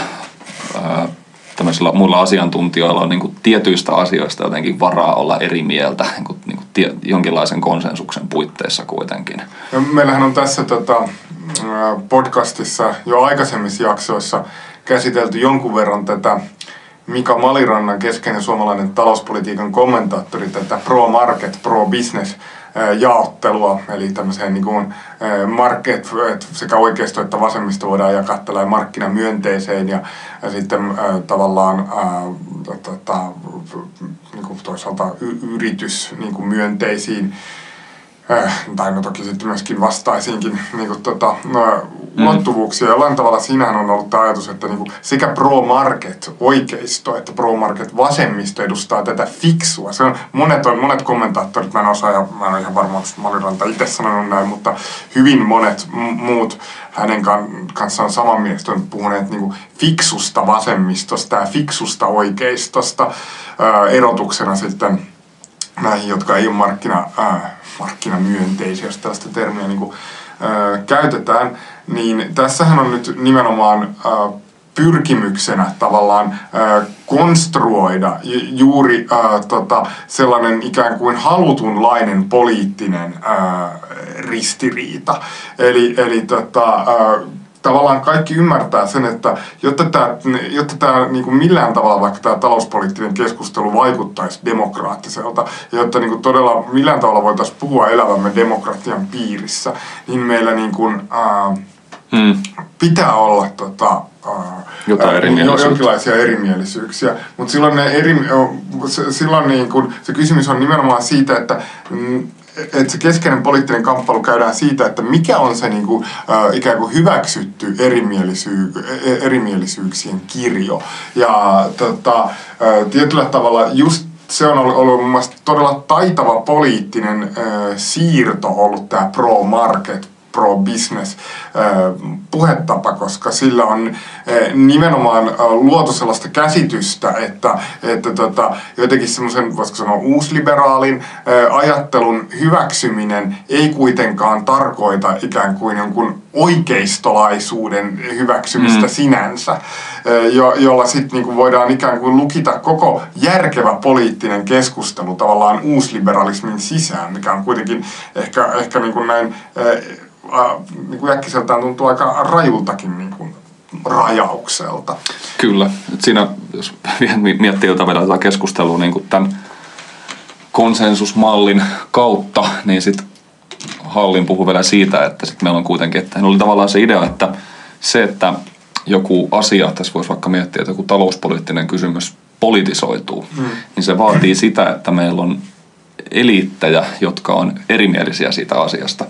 ää, tämmöisillä muilla asiantuntijoilla on niin kuin tietyistä asioista jotenkin varaa olla eri mieltä niin kuin, niin kuin tie, jonkinlaisen konsensuksen puitteissa kuitenkin. Ja meillähän on tässä tota, ää, podcastissa jo aikaisemmissa jaksoissa käsitelty jonkun verran tätä Mika Malirannan keskeinen suomalainen talouspolitiikan kommentaattori tätä pro-market, pro-business jaottelua, eli tämmöiseen niin kuin market, sekä oikeisto että vasemmisto voidaan jakaa tällä markkinamyönteiseen ja, ja sitten tavallaan ää, tota, niin kuin toisaalta y- yritys niin kuin myönteisiin tai no toki sitten myöskin vastaisiinkin niin kuin, tota, no, ulottuvuuksia. Jollain tavalla siinähän on ollut tämä ajatus, että niin kuin, sekä pro-market oikeisto että pro-market vasemmisto edustaa tätä fiksua. Se on, monet, on, monet kommentaattorit, mä en osaa ja mä en ole ihan varma, onko Maliranta itse sanonut näin, mutta hyvin monet m- muut hänen kan, kanssaan saman mielestä on puhuneet niin kuin, fiksusta vasemmistosta ja fiksusta oikeistosta ää, erotuksena sitten näihin, jotka ei ole markkina, äh, markkinamyönteisiä, jos tällaista termiä niin kuin, äh, käytetään, niin tässähän on nyt nimenomaan äh, pyrkimyksenä tavallaan äh, konstruoida ju- juuri äh, tota, sellainen ikään kuin halutunlainen poliittinen äh, ristiriita. Eli, eli tota, äh, tavallaan kaikki ymmärtää sen, että jotta tämä, jotta tämä niin kuin millään tavalla vaikka tämä talouspoliittinen keskustelu vaikuttaisi demokraattiselta, ja jotta niin kuin todella millään tavalla voitaisiin puhua elävämme demokratian piirissä, niin meillä niin kuin, ää, Mm. pitää olla tota, Jotain erimielisyyttä. jo- jonkinlaisia erimielisyyksiä. Mutta silloin, ne eri, silloin niin kun, se kysymys on nimenomaan siitä, että että se keskeinen poliittinen kamppailu käydään siitä, että mikä on se niin kuin, äh, ikään kuin hyväksytty erimielisyy, e- erimielisyyksien kirjo. Ja tota, äh, tietyllä tavalla just se on ollut, ollut mun mielestä todella taitava poliittinen äh, siirto ollut tämä pro-market, pro-business puhetapa, koska sillä on nimenomaan luotu sellaista käsitystä, että, että tota, jotenkin semmoisen, voisiko sanoa, uusliberaalin ajattelun hyväksyminen ei kuitenkaan tarkoita ikään kuin jonkun oikeistolaisuuden hyväksymistä mm. sinänsä, jo, jolla sitten niinku voidaan ikään kuin lukita koko järkevä poliittinen keskustelu tavallaan uusliberalismin sisään, mikä on kuitenkin ehkä, ehkä niinku näin äh, niin kuin äkkiseltään tuntuu aika rajultakin niin kuin rajaukselta. Kyllä. Et siinä, jos miettii jotain vielä tätä keskustelua niin kuin tämän konsensusmallin kautta, niin sitten Hallin puhui vielä siitä, että sit meillä on kuitenkin, että oli tavallaan se idea, että se, että joku asia, tässä voisi vaikka miettiä, että joku talouspoliittinen kysymys politisoituu, mm. niin se vaatii sitä, että meillä on eliittejä, jotka on erimielisiä siitä asiasta.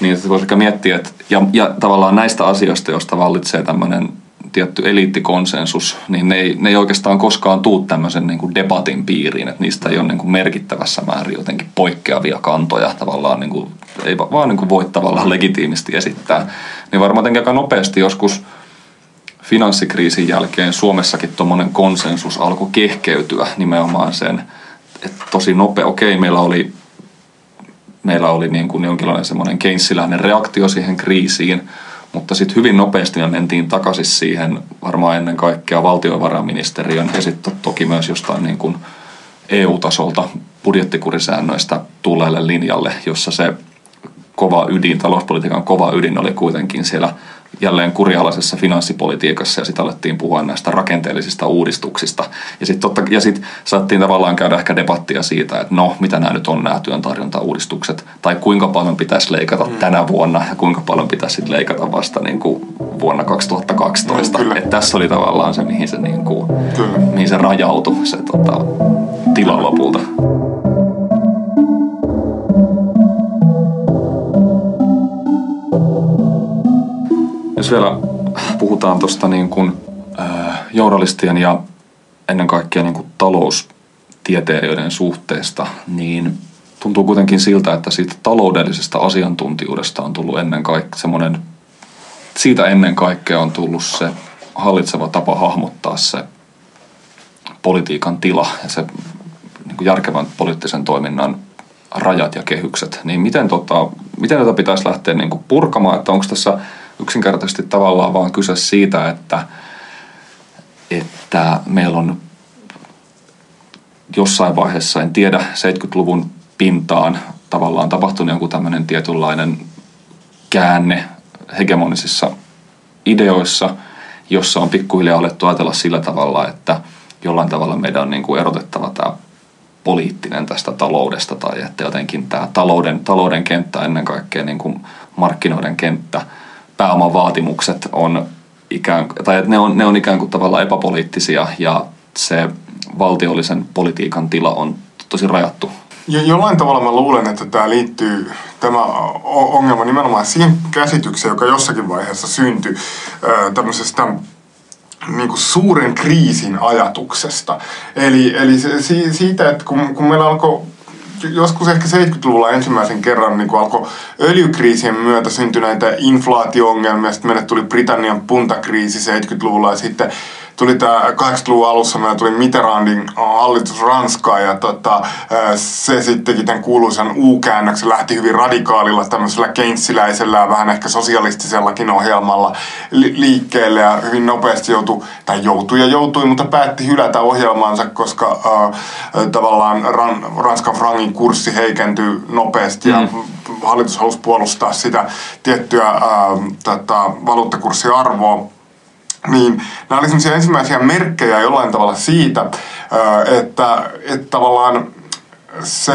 Niin että voisi miettiä, että ja, ja tavallaan näistä asioista, joista vallitsee tämmöinen tietty eliittikonsensus, niin ne ei, ne ei oikeastaan koskaan tuu tämmöisen niin kuin debatin piiriin, että niistä ei ole niin kuin merkittävässä määrin jotenkin poikkeavia kantoja tavallaan, niin kuin, ei vaan niin kuin voi tavallaan legitiimisti esittää. Niin varmaan aika nopeasti joskus finanssikriisin jälkeen Suomessakin tuommoinen konsensus alkoi kehkeytyä nimenomaan sen, että tosi nopea, okei meillä oli meillä oli niin kuin jonkinlainen semmoinen keinsiläinen reaktio siihen kriisiin, mutta sitten hyvin nopeasti me mentiin takaisin siihen varmaan ennen kaikkea valtiovarainministeriön ja sitten toki myös jostain niin kuin EU-tasolta budjettikurisäännöistä tulleelle linjalle, jossa se kova ydin, talouspolitiikan kova ydin oli kuitenkin siellä jälleen kurialaisessa finanssipolitiikassa ja sitten alettiin puhua näistä rakenteellisista uudistuksista. Ja sitten sit saattiin tavallaan käydä ehkä debattia siitä, että no, mitä nämä nyt on nämä työn tarjontauudistukset, tai kuinka paljon pitäisi leikata mm. tänä vuonna ja kuinka paljon pitäisi sitten leikata vasta niin kuin vuonna 2012. Mm, että tässä oli tavallaan se, mihin se, niin kuin, mihin se rajautui, se tota, tila lopulta. Jos vielä puhutaan tuosta niin kuin, äh, journalistien ja ennen kaikkea niin kuin taloustieteilijöiden suhteesta, niin tuntuu kuitenkin siltä, että siitä taloudellisesta asiantuntijuudesta on tullut ennen kaikkea semmoinen, siitä ennen kaikkea on tullut se hallitseva tapa hahmottaa se politiikan tila ja se niin kuin järkevän poliittisen toiminnan rajat ja kehykset. Niin miten, tota, miten tätä pitäisi lähteä niin kuin purkamaan, että onko tässä yksinkertaisesti tavallaan vaan kyse siitä, että, että meillä on jossain vaiheessa, en tiedä, 70-luvun pintaan tavallaan tapahtunut joku tämmöinen tietynlainen käänne hegemonisissa ideoissa, jossa on pikkuhiljaa alettu ajatella sillä tavalla, että jollain tavalla meidän on niin kuin erotettava tämä poliittinen tästä taloudesta tai että jotenkin tämä talouden, talouden kenttä ennen kaikkea niin kuin markkinoiden kenttä – pääoman vaatimukset on ikään, tai ne on, ne on ikään kuin tavallaan epäpoliittisia ja se valtiollisen politiikan tila on tosi rajattu. Jo, jollain tavalla mä luulen, että tämä liittyy, tämä ongelma nimenomaan siihen käsitykseen, joka jossakin vaiheessa syntyi tämmöisestä niin kuin suuren kriisin ajatuksesta. Eli, eli se, siitä, että kun, kun meillä alkoi joskus ehkä 70-luvulla ensimmäisen kerran niin alkoi öljykriisien myötä syntyneitä inflaatio-ongelmia. Sitten meille tuli Britannian puntakriisi 70-luvulla ja sitten tuli tämä 80-luvun alussa, meillä tuli Mitterrandin hallitus Ranskaa ja tota, se sittenkin tämän kuuluisan U-käännöksen lähti hyvin radikaalilla tämmöisellä keinsiläisellä ja vähän ehkä sosialistisellakin ohjelmalla li- liikkeelle ja hyvin nopeasti joutui, tai joutui ja joutui, mutta päätti hylätä ohjelmansa, koska äh, tavallaan Ran, Ranskan frangin kurssi heikentyi nopeasti mm. ja hallitus halusi puolustaa sitä tiettyä äh, tota, valuuttakurssiarvoa niin nämä oli sellaisia ensimmäisiä merkkejä jollain tavalla siitä, että, että tavallaan se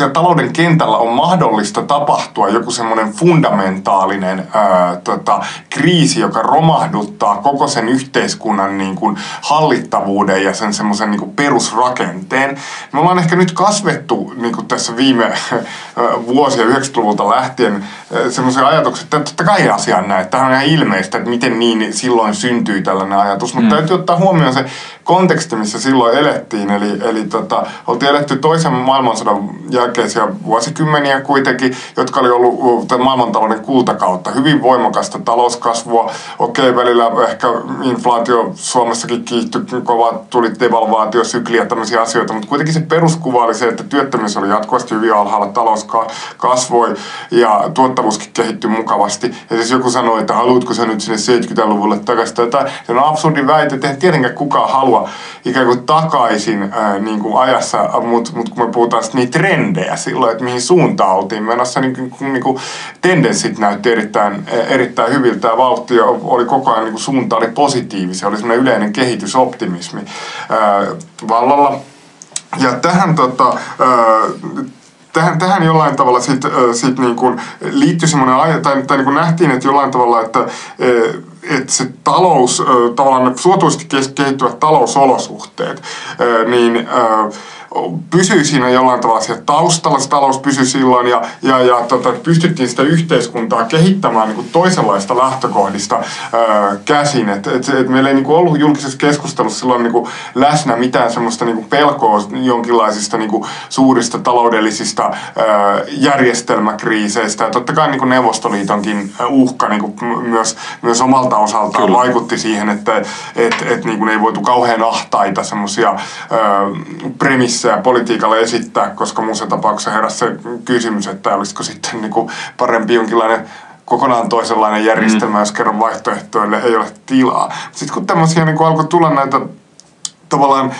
siellä talouden kentällä on mahdollista tapahtua joku semmoinen fundamentaalinen ää, tota, kriisi, joka romahduttaa koko sen yhteiskunnan niin kuin, hallittavuuden ja sen semmoisen niin kuin, perusrakenteen. Me ollaan ehkä nyt kasvettu niin kuin tässä viime (laughs) vuosia 90-luvulta lähtien semmoisen ajatuksen, että totta kai asia on näin. Tämä on ihan ilmeistä, että miten niin silloin syntyi tällainen ajatus. Mutta mm. täytyy ottaa huomioon se konteksti, missä silloin elettiin. Eli, eli tota, oltiin eletty toisen maailmansodan jälkeisiä vuosikymmeniä kuitenkin, jotka oli ollut maailmantalouden kultakautta. Hyvin voimakasta talouskasvua. Okei, välillä ehkä inflaatio Suomessakin kiihtyi kova, tuli devalvaatiosykli ja tämmöisiä asioita, mutta kuitenkin se peruskuva oli se, että työttömyys oli jatkuvasti hyvin alhaalla, talous kasvoi ja tuottavuuskin kehittyi mukavasti. Ja siis joku sanoi, että haluatko sä nyt sinne 70-luvulle takaisin. Tätä, se on absurdi väite, että tietenkään kukaan halua ikään kuin takaisin ää, niin kuin ajassa, mutta mut kun me puhutaan niitä trendejä silloin, että mihin suuntaan oltiin menossa, niin, niin kuin tendenssit näytti erittäin, erittäin hyviltä ja vauhti oli koko ajan, niin kuin suunta oli positiivisia, oli semmoinen yleinen kehitysoptimismi ää, vallalla. Ja tähän tota, ää, tähän, tähän jollain tavalla sit, sit niin kuin liittyi semmoinen, tai, tai niin kuin nähtiin, että jollain tavalla, että että se talous, tavallaan suotuisesti kehittyvät talousolosuhteet, niin pysyy siinä jollain tavalla siellä taustalla, se talous pysyi silloin ja, ja, ja tota, pystyttiin sitä yhteiskuntaa kehittämään niin kuin toisenlaista lähtökohdista ää, käsin. Et, et, et meillä ei niin kuin ollut julkisessa keskustelussa silloin niin kuin läsnä mitään semmoista niin kuin pelkoa jonkinlaisista niin kuin suurista taloudellisista ää, järjestelmäkriiseistä. Ja totta kai niin kuin Neuvostoliitonkin uhka niin kuin myös, myös omalta osaltaan Kyllä. vaikutti siihen, että et, et, niin kuin ei voitu kauhean ahtaita semmoisia premissejä politiikalle esittää, koska muussa tapauksessa heräsi se kysymys, että olisiko sitten niin kuin parempi jonkinlainen kokonaan toisenlainen järjestelmä, mm. jos kerran vaihtoehtoille ei ole tilaa. Sitten kun tämmöisiä niin alkoi tulla näitä tavallaan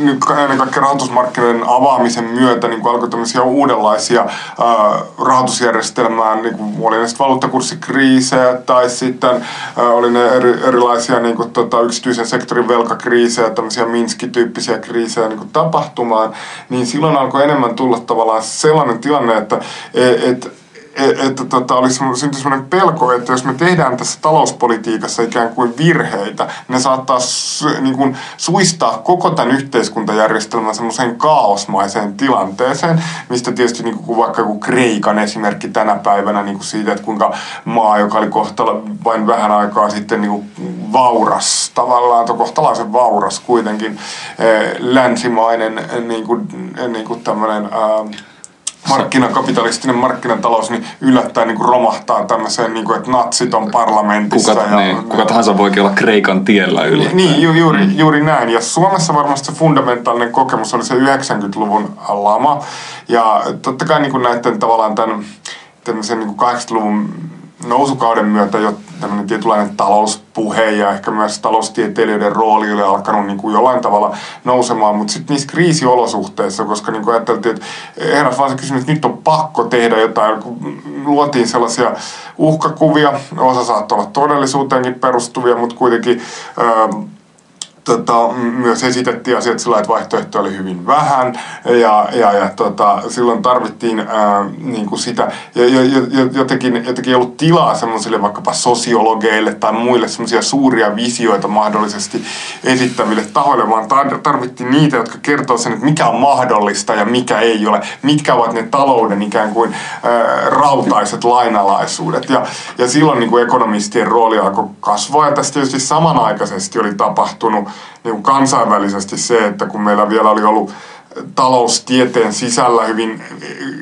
nyt ennen kaikkea rahoitusmarkkinoiden avaamisen myötä niin alkoi tämmöisiä uudenlaisia rahoitusjärjestelmää, niin kuin oli ne sitten valuuttakurssikriisejä tai sitten oli ne eri, erilaisia niin kuin, tota, yksityisen sektorin velkakriisejä, tämmöisiä Minski-tyyppisiä kriisejä niin kuin tapahtumaan, niin silloin alkoi enemmän tulla tavallaan sellainen tilanne, että et, E, että tota, oli syntyi sellainen pelko, että jos me tehdään tässä talouspolitiikassa ikään kuin virheitä, ne saattaa niin kuin, suistaa koko tämän yhteiskuntajärjestelmän semmoiseen kaosmaiseen tilanteeseen, mistä tietysti niin kuin vaikka joku Kreikan esimerkki tänä päivänä niin kuin siitä, että kuinka maa, joka oli kohtala vain vähän aikaa sitten niin kuin vauras tavallaan, kohtalaisen vauras kuitenkin, eh, länsimainen niin kuin, niin kuin tämmöinen... Ää, markkinakapitalistinen markkinatalous niin yllättäen niin kuin romahtaa tämmöiseen, niin kuin, että natsit on parlamentissa. Kuka, ja, niin, kuka tahansa voikin olla Kreikan tiellä yllättäen. Niin, ju, juuri, mm. juuri näin. Ja Suomessa varmasti se fundamentaalinen kokemus oli se 90-luvun lama. Ja totta kai niin kuin näiden tavallaan tämän, tämmöisen niin 80-luvun nousukauden myötä jo tämmöinen tietynlainen talouspuhe ja ehkä myös taloustieteilijöiden rooli oli alkanut niin kuin jollain tavalla nousemaan, mutta sitten niissä kriisiolosuhteissa, koska niin kuin ajateltiin, että heräsi vaan se kysymys, että nyt on pakko tehdä jotain, kun luotiin sellaisia uhkakuvia, osa saattoi olla todellisuuteenkin perustuvia, mutta kuitenkin tota, myös esitettiin asiat sillä että vaihtoehtoja oli hyvin vähän ja, ja, ja tota, silloin tarvittiin ää, niin kuin sitä ja, ja, ja, jotenkin, jotenkin ei ollut tilaa semmoisille vaikkapa sosiologeille tai muille semmoisia suuria visioita mahdollisesti esittäville tahoille, vaan tarvittiin niitä, jotka kertoo sen, että mikä on mahdollista ja mikä ei ole, mitkä ovat ne talouden ikään kuin ää, rautaiset lainalaisuudet. Ja, ja silloin niin kuin ekonomistien rooli alkoi kasvaa ja tästä tietysti samanaikaisesti oli tapahtunut niin kuin kansainvälisesti se, että kun meillä vielä oli ollut taloustieteen sisällä hyvin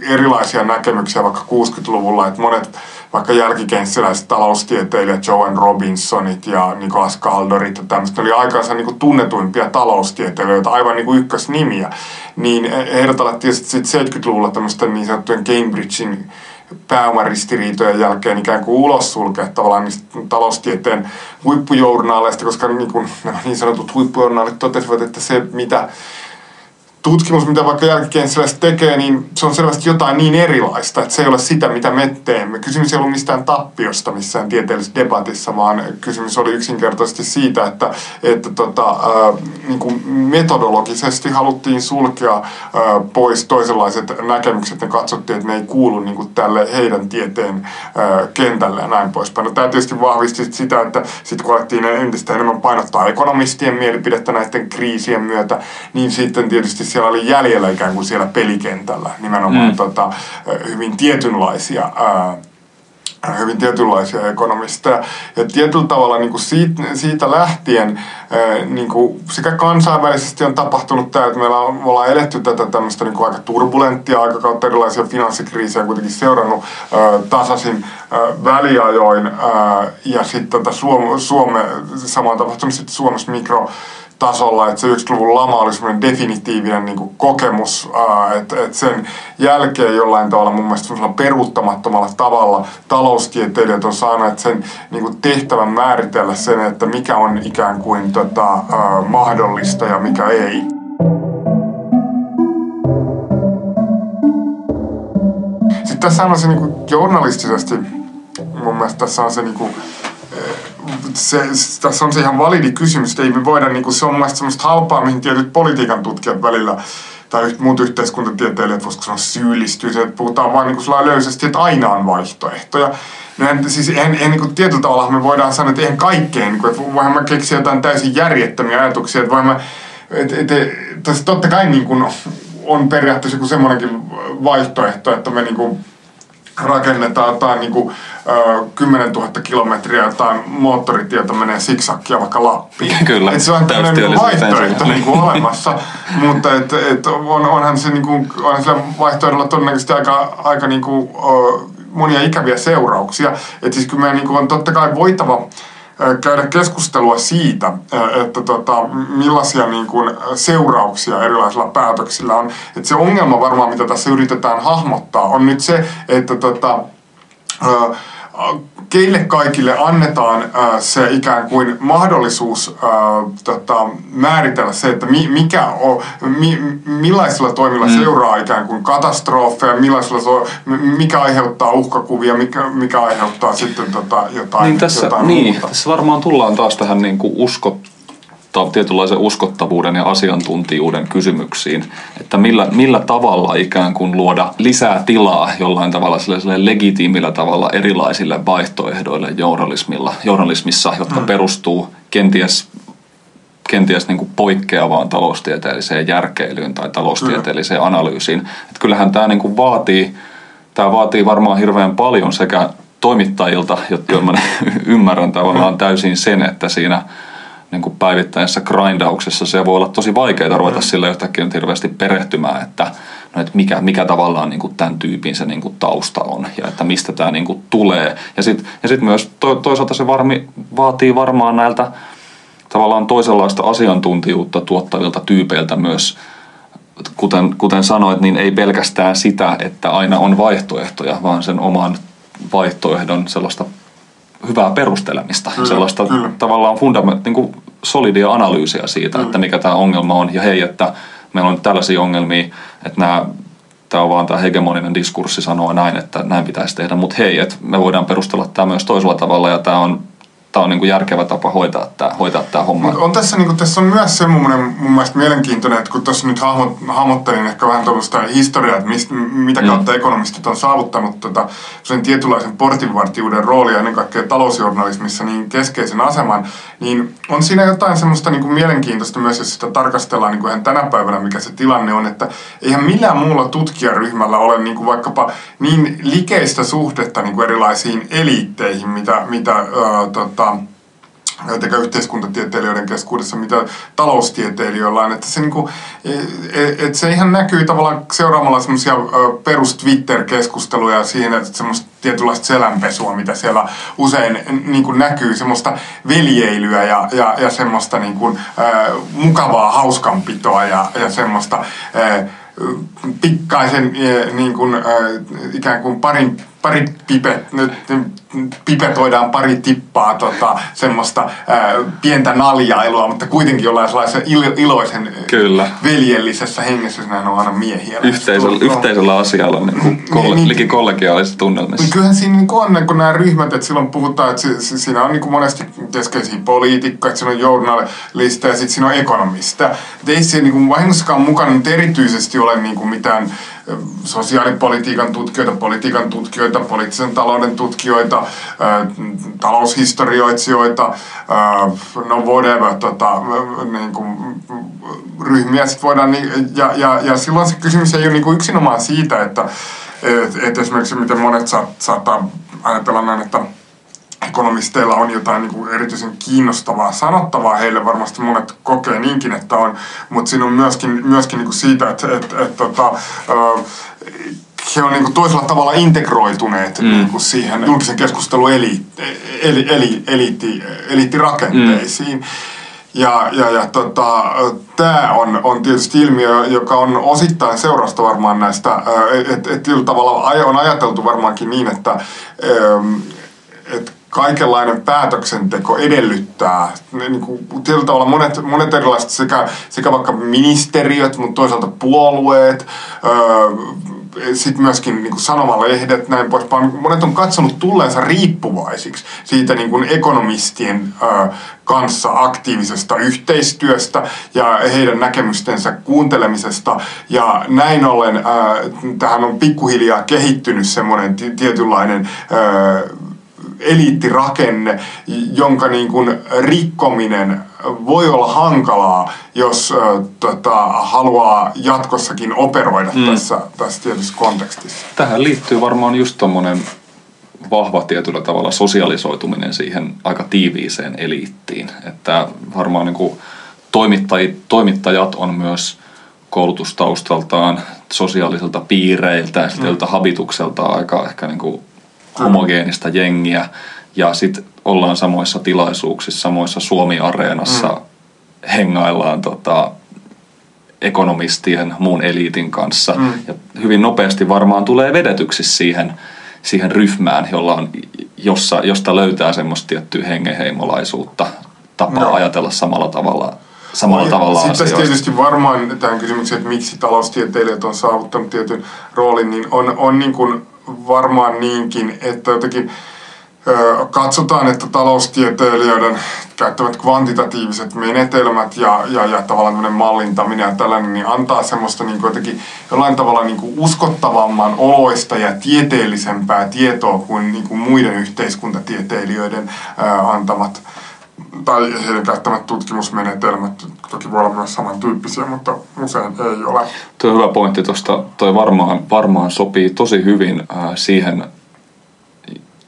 erilaisia näkemyksiä vaikka 60-luvulla, että monet vaikka jälkikenssiläiset taloustieteilijät, Joan Robinsonit ja Nicholas Caldorit ja tämmöistä, oli aikaansa niin kuin tunnetuimpia taloustieteilijöitä, aivan niin kuin ykkösnimiä, niin heidät alettiin sitten 70-luvulla tämmöisten niin sanottujen Cambridgein pääomaristiriitojen jälkeen ikään kuin ulos sulkea tavallaan niistä taloustieteen huippujournaaleista, koska niin, kuin, niin sanotut huippujournaalit totesivat, että se mitä tutkimus, mitä vaikka jälkikenssiläiset tekee, niin se on selvästi jotain niin erilaista, että se ei ole sitä, mitä me teemme. Kysymys ei ollut mistään tappiosta missään tieteellisessä debatissa, vaan kysymys oli yksinkertaisesti siitä, että, että tota, ää, niin kuin metodologisesti haluttiin sulkea ää, pois toisenlaiset näkemykset ja katsottiin, että ne ei kuulu niin kuin tälle heidän tieteen ää, kentälle ja näin poispäin. No, tämä tietysti vahvisti sitä, että sitten kun alettiin entistä enemmän painottaa ekonomistien mielipidettä näiden kriisien myötä, niin sitten tietysti siellä oli jäljellä ikään kuin siellä pelikentällä nimenomaan mm. tota, hyvin tietynlaisia ää, hyvin tietynlaisia ekonomisteja. Ja tietyllä tavalla niin kuin siitä, siitä lähtien niin kuin sekä kansainvälisesti on tapahtunut tämä, että meillä on, me ollaan eletty tätä tämmöistä niin kuin aika turbulenttia aikakautta, erilaisia finanssikriisejä kuitenkin seurannut tasaisin väliajoin. ja sitten tätä Suome, Suome, sama on tapahtunut sitten Suomessa mikro tasolla, että se 90-luvun lama oli semmoinen definitiivinen niin kuin kokemus, että, että sen jälkeen jollain tavalla mun mielestä peruuttamattomalla tavalla taloustieteilijät on saaneet sen niin kuin tehtävän määritellä sen, että mikä on ikään kuin tota, mahdollista ja mikä ei. Sitten tässä on se niin kuin journalistisesti, mun mielestä tässä on se niin kuin, se, tässä on se ihan validi kysymys, että ei me voida, niin kuin, se on mun semmoista halpaa, mihin tietyt politiikan tutkijat välillä tai muut yhteiskuntatieteilijät, voisiko sanoa syyllistyy, että puhutaan vaan niin löysästi, että aina on vaihtoehtoja. En, siis en, en, niin kuin tietyllä tavalla me voidaan sanoa, että eihän kaikkeen, niin kuin, että voihan mä keksiä jotain täysin järjettömiä ajatuksia, että mä et, et, et, totta kai niin kuin on periaatteessa joku semmoinenkin vaihtoehto, että me niin kuin rakennetaan jotain niin kuin, ö, 10 000 kilometriä jotain moottoritietä menee siksakkia vaikka Lappiin. Kyllä, et se on tämmöinen niin vaihtoehto niin kuin olemassa, (laughs) mutta et, et on, onhan se niin kuin, onhan sillä vaihtoehdolla todennäköisesti aika, aika niin kuin, ö, monia ikäviä seurauksia. Et siis kyllä meidän niin kuin on totta kai voitava käydä keskustelua siitä, että tota, millaisia niin kuin seurauksia erilaisilla päätöksillä on. Että se ongelma varmaan, mitä tässä yritetään hahmottaa, on nyt se, että tota, keille kaikille annetaan äh, se ikään kuin mahdollisuus äh, tota, määritellä se, että mi, mikä on, mi, millaisilla toimilla mm. seuraa ikään kuin katastrofeja, millaisilla so, mikä aiheuttaa uhkakuvia, mikä, mikä aiheuttaa sitten tota, jotain, niin tässä, jotain niin, muuta. tässä varmaan tullaan taas tähän niin kuin uskot, tietynlaisen uskottavuuden ja asiantuntijuuden kysymyksiin, että millä, millä tavalla ikään kuin luoda lisää tilaa jollain tavalla sille legitiimillä tavalla erilaisille vaihtoehdoille journalismilla, journalismissa, jotka mm. perustuu kenties kenties niin kuin poikkeavaan taloustieteelliseen järkeilyyn tai taloustieteelliseen analyysiin. Että kyllähän tämä niin kuin vaatii, tämä vaatii varmaan hirveän paljon sekä toimittajilta, jotta mä (laughs) ymmärrän tavallaan täysin sen, että siinä – niin kuin päivittäisessä grindauksessa se voi olla tosi vaikeaa ruveta mm. sille yhtäkkiä nyt hirveästi perehtymään, että, no, että mikä, mikä tavallaan niin kuin tämän tyypin se niin kuin tausta on ja että mistä tämä niin kuin tulee. Ja sitten ja sit myös to, toisaalta se varmi, vaatii varmaan näiltä tavallaan toisenlaista asiantuntijuutta tuottavilta tyypeiltä myös, kuten, kuten sanoit, niin ei pelkästään sitä, että aina on vaihtoehtoja, vaan sen oman vaihtoehdon sellaista hyvää perustelemista, kyllä, sellaista kyllä. tavallaan fundament, niin kuin solidia analyysiä siitä, kyllä. että mikä tämä ongelma on. Ja hei, että meillä on tällaisia ongelmia, että nämä tämä on vaan tämä hegemoninen diskurssi sanoa näin, että näin pitäisi tehdä, mutta hei, että me voidaan perustella tämä myös toisella tavalla ja tämä on tämä on niin kuin järkevä tapa hoitaa tämä, hoitaa tämä homma. on tässä, niin kuin, tässä on myös semmoinen mun mielestä mielenkiintoinen, että kun tuossa nyt hahmot, hahmottelin ehkä vähän tuollaista historiaa, että mistä, mitä mm. kautta mm. ekonomistit on saavuttanut tota, sen tietynlaisen portinvartijuuden roolia ennen kaikkea talousjournalismissa niin keskeisen aseman, niin on siinä jotain semmoista niin kuin mielenkiintoista myös, jos sitä tarkastellaan niin kuin ihan tänä päivänä, mikä se tilanne on, että eihän millään muulla tutkijaryhmällä ole niin kuin vaikkapa niin likeistä suhdetta niin kuin erilaisiin eliitteihin, mitä, mitä ää, tota, sekä yhteiskuntatieteilijöiden keskuudessa, mitä taloustieteilijöillä on. Että se, niin kuin, e, e, että se ihan näkyy tavallaan seuraamalla semmoisia perus Twitter-keskusteluja siihen, että semmoista tietynlaista selänpesua, mitä siellä usein niin kuin näkyy, semmoista veljeilyä ja, ja, ja semmoista niin kuin, äh, mukavaa hauskanpitoa ja, ja semmoista äh, pikkaisen niin kuin, ikään kuin parin, pari pipet, nyt pipetoidaan pari tippaa tota, semmoista ää, pientä naljailua, mutta kuitenkin jollain sellaisen il, iloisen Kyllä. veljellisessä hengessä, nämä on aina miehiä. Yhteisöllä, tuo, yhteisöllä asialla niin kuin niin, kolle, niin, liki kollegiaalisessa tunnelmissa. Niin kyllähän siinä niin on niin nämä ryhmät, että silloin puhutaan, että si, si, siinä on niin kuin monesti keskeisiä poliitikkoja, että siinä on journalista ja sitten siinä on ekonomista. Ei se niin kuin vahingossakaan mukana, erityisesti ole niin kuin mitään sosiaalipolitiikan tutkijoita, politiikan tutkijoita, poliittisen talouden tutkijoita, taloushistorioitsijoita, no whatever, tota, niin kuin, ryhmiä sit voidaan, ja, ja, ja silloin se kysymys ei ole niin kuin yksinomaan siitä, että et, et esimerkiksi miten monet saat, saattaa ajatella näin, että ekonomisteilla on jotain niin kuin erityisen kiinnostavaa sanottavaa. Heille varmasti monet kokee niinkin, että on, mutta siinä on myöskin, myöskin niin kuin siitä, että, että, että, että he on niin kuin toisella tavalla integroituneet mm. niin kuin siihen julkisen keskustelun eli, eli, eli, eliitti, eliittirakenteisiin. Mm. Ja, ja, ja tota, tämä on, on tietysti ilmiö, joka on osittain seurasta varmaan näistä, että et, et, tavalla on ajateltu varmaankin niin, että et kaikenlainen päätöksenteko edellyttää, niin kuin, tietyllä tavalla monet, monet erilaiset sekä, sekä vaikka ministeriöt, mutta toisaalta puolueet, öö, sitten myöskin niin kuin sanomalehdet, näin poispäin. Monet on katsonut tulleensa riippuvaisiksi siitä niin kuin ekonomistien ö, kanssa aktiivisesta yhteistyöstä ja heidän näkemystensä kuuntelemisesta. Ja näin ollen ö, tähän on pikkuhiljaa kehittynyt semmoinen tietynlainen ö, eliittirakenne, jonka niin kuin rikkominen voi olla hankalaa, jos äh, tota, haluaa jatkossakin operoida mm. tässä, tässä tietyssä kontekstissa. Tähän liittyy varmaan just tuommoinen vahva tietyllä tavalla sosialisoituminen siihen aika tiiviiseen eliittiin. Että varmaan niin kuin toimittajat on myös koulutustaustaltaan, sosiaaliselta piireiltä ja mm. habitukselta aika ehkä niin kuin homogeenista jengiä. Ja sitten ollaan samoissa tilaisuuksissa, samoissa Suomi-areenassa, mm. hengaillaan tota, ekonomistien, muun eliitin kanssa. Mm. Ja hyvin nopeasti varmaan tulee vedetyksi siihen, siihen ryhmään, jolla on, jossa, josta löytää semmoista tiettyä hengenheimolaisuutta, tapaa no. ajatella samalla tavalla samalla ja tavalla Sitten asioista. tietysti varmaan tähän kysymykseen, että miksi taloustieteilijät on saavuttanut tietyn roolin, niin on, on niin kuin varmaan niinkin, että jotenkin katsotaan, että taloustieteilijöiden käyttämät kvantitatiiviset menetelmät ja, ja, ja tavallaan tämmöinen mallintaminen ja tällainen, niin antaa semmoista niin kuin jotenkin jollain tavalla niin kuin uskottavamman oloista ja tieteellisempää tietoa kuin, niin kuin muiden yhteiskuntatieteilijöiden ää, antamat tai heidän käyttämät tutkimusmenetelmät toki voi olla myös samantyyppisiä, mutta usein ei ole. Tuo on hyvä pointti tuosta. Toi varmaan, varmaan sopii tosi hyvin äh, siihen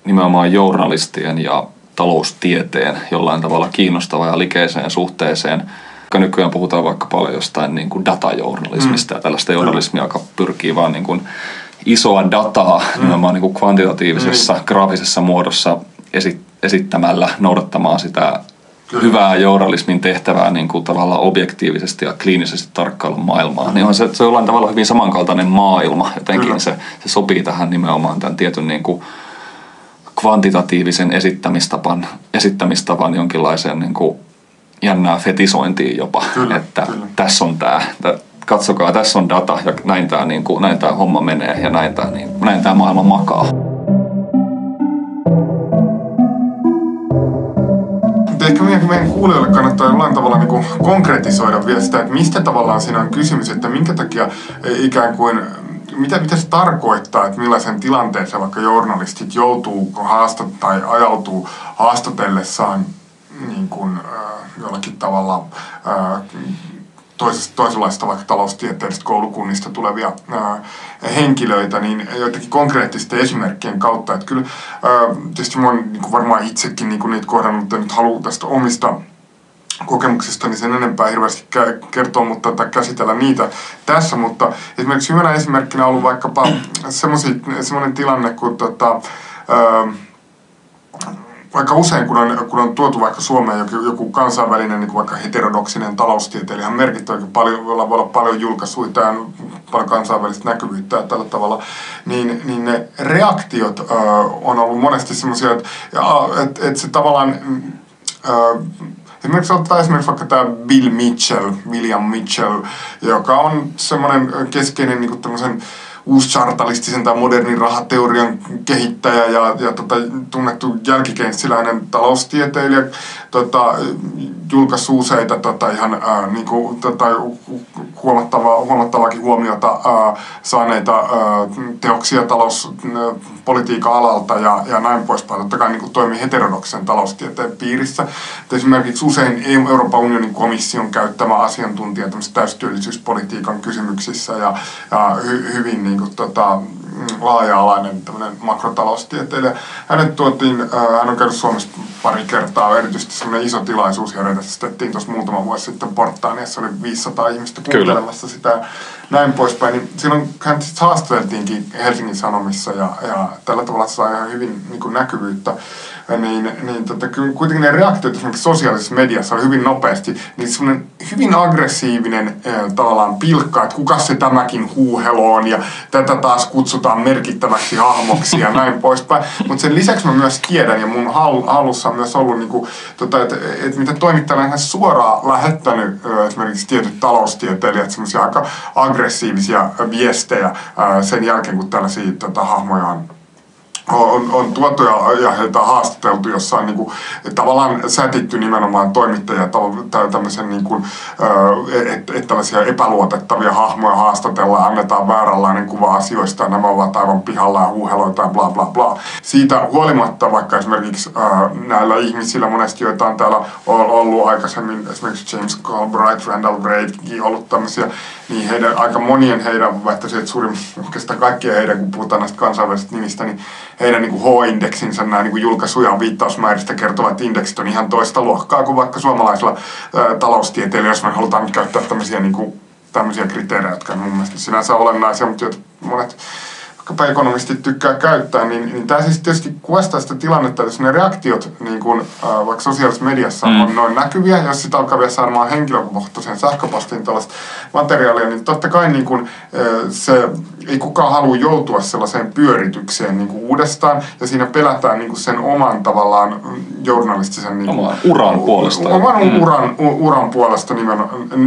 nimenomaan journalistien ja taloustieteen jollain tavalla kiinnostavaan ja likeiseen suhteeseen. Nykyään puhutaan vaikka paljon jostain niin kuin datajournalismista mm. ja tällaista journalismia, joka pyrkii vaan niin kuin isoa dataa mm. nimenomaan niin kuin kvantitatiivisessa, mm. graafisessa muodossa esittämällä noudattamaan sitä Kyllä. hyvää journalismin tehtävää niin kuin tavallaan objektiivisesti ja kliinisesti tarkkailun maailmaa, niin on se, se on jollain tavalla hyvin samankaltainen maailma. Jotenkin se, se sopii tähän nimenomaan tämän tietyn niin kuin kvantitatiivisen esittämistapan, esittämistapan jonkinlaiseen niin kuin jännää fetisointiin jopa. Kyllä, että kyllä. tässä on tämä, katsokaa, tässä on data ja näin tämä, niin kuin, näin tämä homma menee ja näin tämä, niin, näin tämä maailma makaa. Ehkä meidän, meidän kuulijoille kannattaa jollain tavalla niin kuin konkretisoida vielä sitä, että mistä tavallaan siinä on kysymys, että minkä takia eh, ikään kuin mitä, se tarkoittaa, että millaisen tilanteeseen vaikka journalistit joutuu haastat, tai ajautuu haastatellessaan niin kuin, äh, jollakin tavalla äh, toisesta, toisenlaista vaikka taloustieteellisistä koulukunnista tulevia ää, henkilöitä, niin joitakin konkreettisten esimerkkien kautta. Että kyllä ää, tietysti mä oon niin varmaan itsekin niin kuin niitä kohdannut, mutta nyt haluan tästä omista kokemuksista, niin sen enempää hirveästi kertoa, mutta tai käsitellä niitä tässä, mutta esimerkiksi hyvänä esimerkkinä on ollut vaikkapa semmoinen tilanne, kun tota, ää, vaikka usein, kun on, kun on tuotu vaikka Suomeen joku, joku kansainvälinen, niin vaikka heterodoksinen taloustieteilijä, ihan merkittävä, paljon, jolla voi olla paljon julkaisuja ja paljon kansainvälistä näkyvyyttä ja tällä tavalla, niin, niin ne reaktiot ö, on ollut monesti semmoisia, että et, et se tavallaan... Ö, Esimerkiksi ottaa esimerkiksi vaikka tämä Bill Mitchell, William Mitchell, joka on semmoinen keskeinen niin kuin tämmöisen uuschartalistisen tai modernin rahateorian kehittäjä ja, ja tota, tunnettu jälkikeinssiläinen taloustieteilijä tota, julkaisi useita tota, ihan ää, niinku, tota, huomattavaa, huomattavaakin huomiota ää, saaneita ää, teoksia talouspolitiikan alalta ja, ja näin poispäin. Totta kai niin kuin toimii heterodoksen taloustieteen piirissä. Et esimerkiksi usein Euroopan unionin komission käyttämä asiantuntija täystyöllisyyspolitiikan kysymyksissä ja, ja hy, hyvin niin kuin, tota, laaja-alainen makrotaloustieteilijä. Hänet tuotiin, äh, hän on käynyt Suomessa pari kertaa, erityisesti sellainen iso tilaisuus järjestettiin tuossa muutama vuosi sitten Portaaniassa, oli 500 ihmistä kuuntelemassa Kyllä. sitä näin poispäin. Niin silloin hän haastateltiinkin Helsingin Sanomissa ja, ja tällä tavalla sai ihan hyvin niin kuin näkyvyyttä niin, niin tota, kuitenkin ne reaktiot esimerkiksi sosiaalisessa mediassa oli hyvin nopeasti, niin semmoinen hyvin aggressiivinen äh, tavallaan pilkka, että kuka se tämäkin huuheloon ja tätä taas kutsutaan merkittäväksi hahmoksi ja näin (laughs) poispäin. Mutta sen lisäksi mä myös tiedän ja mun hallussa on myös ollut, niinku, tota, että et mitä toimittajana on suoraan lähettänyt äh, esimerkiksi tietyt taloustieteilijät semmoisia aika aggressiivisia viestejä äh, sen jälkeen, kun tällaisia tota, hahmoja on on, on tuotu ja, ja heitä haastateltu, jossa on niin kuin, tavallaan sätitty nimenomaan toimittajia tämmöisen niin kuin, että et tällaisia epäluotettavia hahmoja haastatellaan, annetaan vääränlainen kuva asioista, nämä ovat aivan pihalla ja huuheloita ja bla bla bla. Siitä huolimatta vaikka esimerkiksi ää, näillä ihmisillä monesti, joita on täällä ollut aikaisemmin, esimerkiksi James Galbraith, Randall Reidkin ollut tämmöisiä, niin heidän, aika monien heidän, vaikka se, että suurin, oikeastaan kaikkien heidän, kun puhutaan näistä kansainvälisistä nimistä, niin heidän niin H-indeksinsä, nämä niin julkaisuja viittausmääristä kertovat indeksit on ihan toista luokkaa kuin vaikka suomalaisilla ää, taloustieteilijöillä, jos me halutaan nyt käyttää tämmöisiä, niin kuin, tämmöisiä kriteerejä, jotka on mun mielestä sinänsä olennaisia, mutta monet ekonomistit tykkää käyttää, niin, niin tämä siis tietysti kuvastaa sitä tilannetta, että jos ne reaktiot niin kun, äh, vaikka sosiaalisessa mediassa mm. on noin näkyviä, jos sitä alkaa vielä saamaan henkilökohtaisen sähköpostiin tällaista materiaalia, niin totta kai niin kun, äh, se ei kukaan halua joutua sellaiseen pyöritykseen niin kuin uudestaan, ja siinä pelätään niin kuin sen oman tavallaan journalistisen... Niin oman uran puolesta. Oman mm. uran, uran puolesta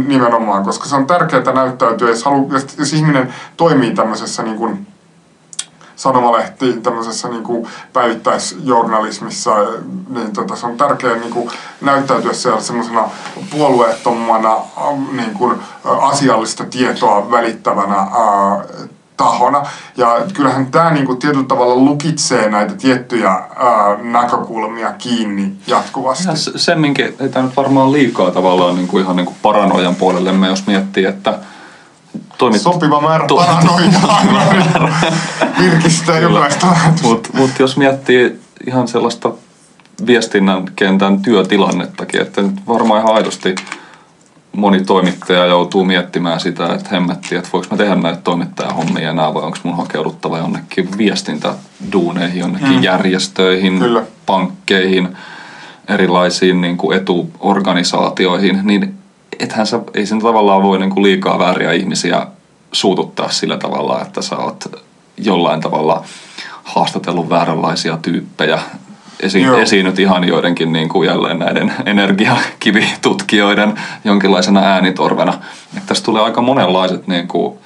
nimenomaan, koska se on tärkeää näyttäytyä, jos, halu, jos, jos ihminen toimii tämmöisessä niin kuin, sanomalehti tämmöisessä niin kuin päivittäisjournalismissa, niin tota, se on tärkeää niin kuin näyttäytyä siellä semmoisena puolueettomana niin kuin, asiallista tietoa välittävänä ää, tahona. Ja kyllähän tämä niinku tietyllä tavalla lukitsee näitä tiettyjä ää, näkökulmia kiinni jatkuvasti. Ja semminkin ei tämä nyt varmaan liikaa tavallaan niinku ihan niinku paranoian puolellemme, jos miettii, että toimit... Sopiva määrä to- paranoiaa (laughs) virkistää jokaista Mutta mut jos miettii ihan sellaista viestinnän kentän työtilannettakin, että nyt varmaan ihan aidosti moni toimittaja joutuu miettimään sitä, että hemmetti, että voiko mä tehdä näitä toimittajahommia enää vai onko mun hakeuduttava jonnekin viestintäduuneihin, jonnekin mm. järjestöihin, Kyllä. pankkeihin, erilaisiin niin kuin etuorganisaatioihin, niin ethän sä, ei sen tavallaan voi niin kuin liikaa vääriä ihmisiä suututtaa sillä tavalla, että sä oot jollain tavalla haastatellut vääränlaisia tyyppejä. Esi- esiinnyt ihan joidenkin niin kuin jälleen näiden energiakivitutkijoiden jonkinlaisena äänitorvena. Että tässä tulee aika monenlaiset niin kuin,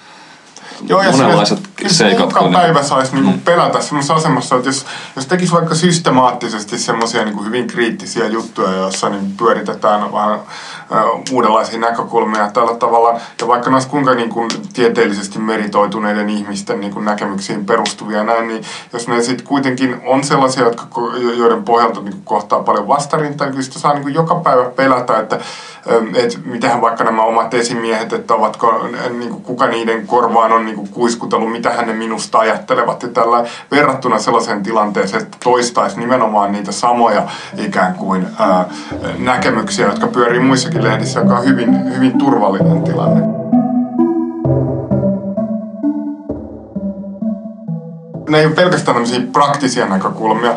Joo, monenlaiset seikat. Joka kun päivä saisi niinku mm. pelätä semmoisessa asemassa, että jos, jos tekisi vaikka systemaattisesti semmoisia niinku hyvin kriittisiä juttuja, joissa niin pyöritetään vähän uudenlaisia näkökulmia tällä tavalla. Ja vaikka näistä kuinka niin kuin tieteellisesti meritoituneiden ihmisten niin kuin näkemyksiin perustuvia näin, niin jos ne sitten kuitenkin on sellaisia, jotka, joiden pohjalta niin kuin kohtaa paljon vastarintaa, niin kyllä sitä saa niin kuin joka päivä pelätä, että että mitähän vaikka nämä omat esimiehet, että ovatko, niin kuin, kuka niiden korvaan on niin kuin, kuiskutellut, mitä ne minusta ajattelevat ja tällä verrattuna sellaiseen tilanteeseen, että toistaisi nimenomaan niitä samoja ikään kuin ää, näkemyksiä, jotka pyörii muissakin lehdissä, joka on hyvin, hyvin turvallinen tilanne. Ne ei ole pelkästään tämmöisiä praktisia näkökulmia.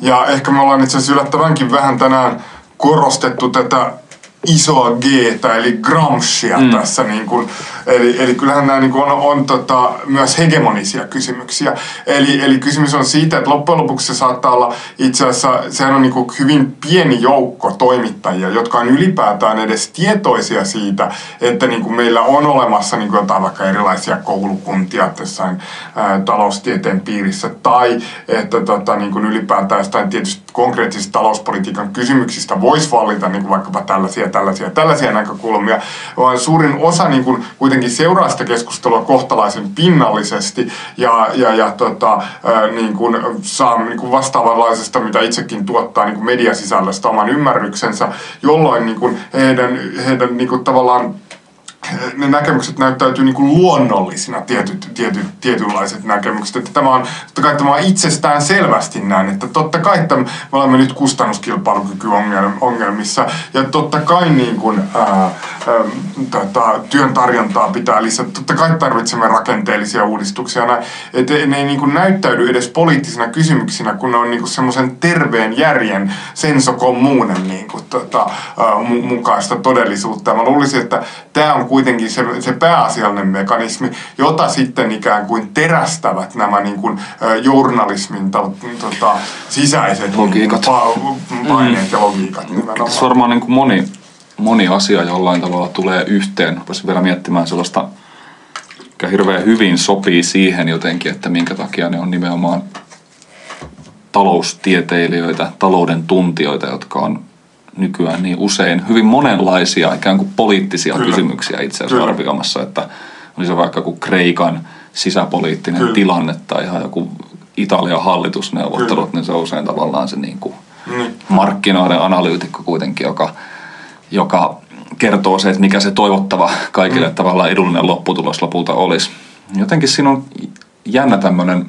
Ja ehkä me ollaan itse asiassa yllättävänkin vähän tänään korostettu tätä isoa G eli Gramscia mm. tässä. Niin kuin, eli, eli kyllähän nämä niin on, on tota, myös hegemonisia kysymyksiä. Eli, eli kysymys on siitä, että loppujen lopuksi se saattaa olla itse asiassa, sehän on niin kuin hyvin pieni joukko toimittajia, jotka on ylipäätään edes tietoisia siitä, että niin kuin meillä on olemassa niin kuin jotain vaikka erilaisia koulukuntia jossain ää, taloustieteen piirissä, tai että tota, niin kuin ylipäätään jostain tietysti konkreettisista talouspolitiikan kysymyksistä voisi vallita niin kuin vaikkapa tällaisia tällaisia, tällaisia näkökulmia, vaan suurin osa niin kuin, kuitenkin seuraa sitä keskustelua kohtalaisen pinnallisesti ja, ja, ja tota, niin kuin, saa niin kuin vastaavanlaisesta, mitä itsekin tuottaa niin kuin mediasisällöstä oman ymmärryksensä, jolloin niin kuin, heidän, heidän niin kuin, tavallaan ne näkemykset näyttäytyy niin kuin luonnollisina tietyt, tietyt, tietynlaiset näkemykset. Että tämä on, totta kai tämä on itsestään selvästi näin, että totta kai että me olemme nyt kustannuskilpailukykyongelmissa ja totta kai niin kuin, ää, ää, tota, työn tarjontaa pitää lisätä. Totta kai tarvitsemme rakenteellisia uudistuksia. Että ne ei niin kuin näyttäydy edes poliittisina kysymyksinä, kun ne on niin semmoisen terveen järjen sensokommuunen niin kuin, tota, ää, mukaista todellisuutta. Ja mä luulisin, että tämä on kuitenkin se, se pääasiallinen mekanismi, jota sitten ikään kuin terästävät nämä niin kuin, journalismin ta, tota, sisäiset logiikat. Pa, paineet mm. ja logiikat. Nimenomaan. Se varmaan niin kuin moni, moni asia jollain tavalla tulee yhteen. Voisin vielä miettimään sellaista, mikä hirveän hyvin sopii siihen jotenkin, että minkä takia ne on nimenomaan taloustieteilijöitä, talouden tuntijoita, jotka on nykyään niin usein hyvin monenlaisia ikään kuin poliittisia Kyllä. kysymyksiä itse asiassa Kyllä. arvioimassa, että oli se vaikka kuin Kreikan sisäpoliittinen Kyllä. tilanne tai ihan joku Italian hallitusneuvottelut, Kyllä. niin se on usein tavallaan se niin kuin niin. markkinoiden analyytikko kuitenkin, joka, joka kertoo se, että mikä se toivottava kaikille mm. tavallaan edullinen lopputulos lopulta olisi. Jotenkin siinä on jännä tämmöinen,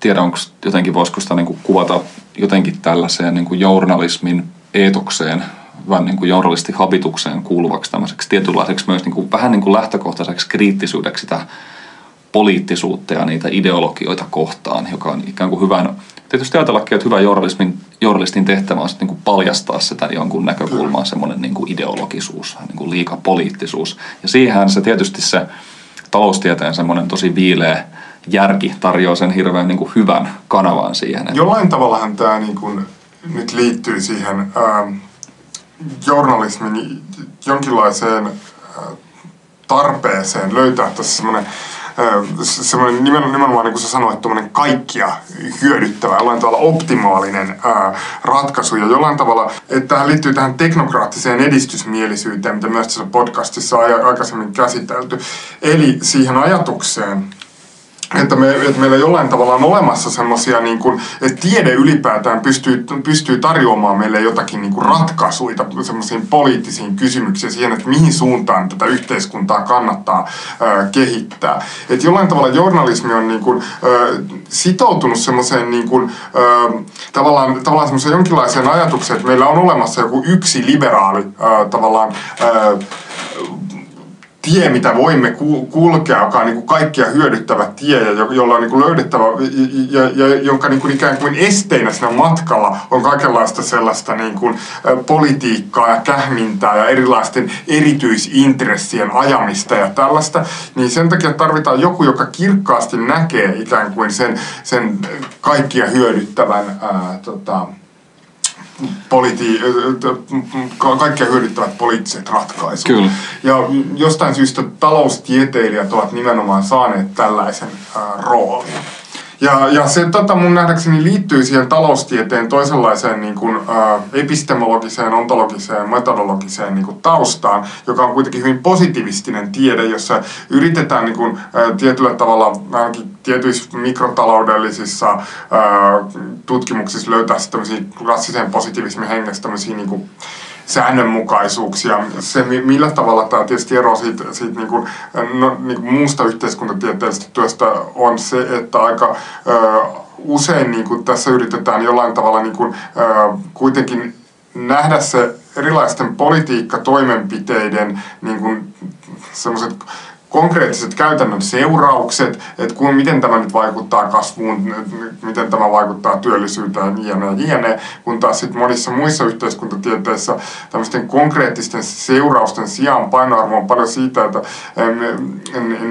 tiedä onko jotenkin voisiko sitä niin kuin kuvata jotenkin tällaiseen niin kuin journalismin eetokseen, vähän niin kuin journalistihabitukseen kuuluvaksi tämmöiseksi tietynlaiseksi myös niin kuin, vähän niin kuin lähtökohtaiseksi kriittisyydeksi sitä poliittisuutta ja niitä ideologioita kohtaan, joka on ikään kuin hyvän, tietysti ajatellakin, että hyvä journalismin, journalistin tehtävä on niin kuin paljastaa sitä jonkun näkökulmaan semmoinen niin kuin ideologisuus, niin kuin liika poliittisuus. Ja siihen se tietysti se taloustieteen semmoinen tosi viileä järki tarjoaa sen hirveän niin kuin hyvän kanavan siihen. Jollain tavallahan tämä niin kuin nyt liittyy siihen ähm, journalismin jonkinlaiseen äh, tarpeeseen löytää tässä semmoinen semmoinen nimenomaan, nimenomaan niin kuin sä sanoit, kaikkia hyödyttävä, jollain tavalla optimaalinen ää, ratkaisu ja jollain tavalla, että tähän liittyy tähän teknokraattiseen edistysmielisyyteen, mitä myös tässä podcastissa on aikaisemmin käsitelty. Eli siihen ajatukseen, että, me, että meillä jollain tavalla on olemassa semmoisia, niin että tiede ylipäätään pystyy, pystyy tarjoamaan meille jotakin niin kuin ratkaisuja semmoisiin poliittisiin kysymyksiin siihen, että mihin suuntaan tätä yhteiskuntaa kannattaa ää, kehittää. Että jollain tavalla journalismi on niin kuin, ää, sitoutunut semmoiseen niin kuin, ää, tavallaan, tavallaan semmoiseen jonkinlaiseen ajatukseen, että meillä on olemassa joku yksi liberaali ää, tavallaan ää, tie, mitä voimme kulkea, joka on niin kuin kaikkia hyödyttävä tie ja jolla on niin kuin löydettävä ja, ja, ja jonka niin kuin ikään kuin esteinä siinä matkalla on kaikenlaista sellaista niin kuin politiikkaa ja kähmintää ja erilaisten erityisintressien ajamista ja tällaista, niin sen takia tarvitaan joku, joka kirkkaasti näkee ikään kuin sen, sen kaikkia hyödyttävän ää, tota, politi- kaikkia hyödyttävät poliittiset ratkaisut. Kyllä. Ja jostain syystä taloustieteilijät ovat nimenomaan saaneet tällaisen äh, roolin. Ja, ja se tota, mun nähdäkseni liittyy siihen taloustieteen toisenlaiseen niin kuin, ä, epistemologiseen, ontologiseen, metodologiseen niin kuin, taustaan, joka on kuitenkin hyvin positiivistinen tiede, jossa yritetään niin kuin, ä, tietyllä tavalla ainakin tietyissä mikrotaloudellisissa tutkimuksissa löytää tämmöisiä klassisen positiivismin hengessä tämmöisiä niin kuin, säännönmukaisuuksia. Se, millä tavalla tämä tietysti eroaa siitä, siitä niin kuin, no, niin kuin muusta yhteiskuntatieteellisestä työstä, on se, että aika ö, usein niin kuin tässä yritetään jollain tavalla niin kuin, ö, kuitenkin nähdä se erilaisten politiikkatoimenpiteiden niin kuin, semmoiset konkreettiset käytännön seuraukset, että kun, miten tämä nyt vaikuttaa kasvuun, miten tämä vaikuttaa työllisyyteen, jne, jne, kun taas sitten monissa muissa yhteiskuntatieteissä tämmöisten konkreettisten seurausten sijaan painoarvo on paljon siitä, että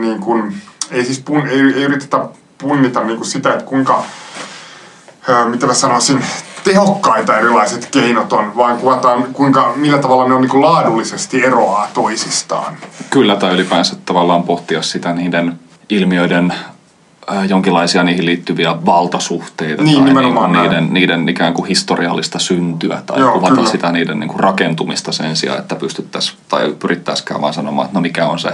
niin kuin, ei siis pun, ei, ei yritetä punnita niin kuin sitä, että kuinka, mitä mä sanoisin, tehokkaita erilaiset keinot on, vaan kuvataan kuinka, millä tavalla ne on niin laadullisesti eroaa toisistaan. Kyllä, tai ylipäänsä tavallaan pohtia sitä niiden ilmiöiden äh, jonkinlaisia niihin liittyviä valtasuhteita niin, tai niin niiden, niiden ikään kuin historiallista syntyä tai Joo, kuvata kyllä. sitä niiden niin kuin rakentumista sen sijaan, että pystyttäisiin tai pyrittäisikään vaan sanomaan, että no mikä on se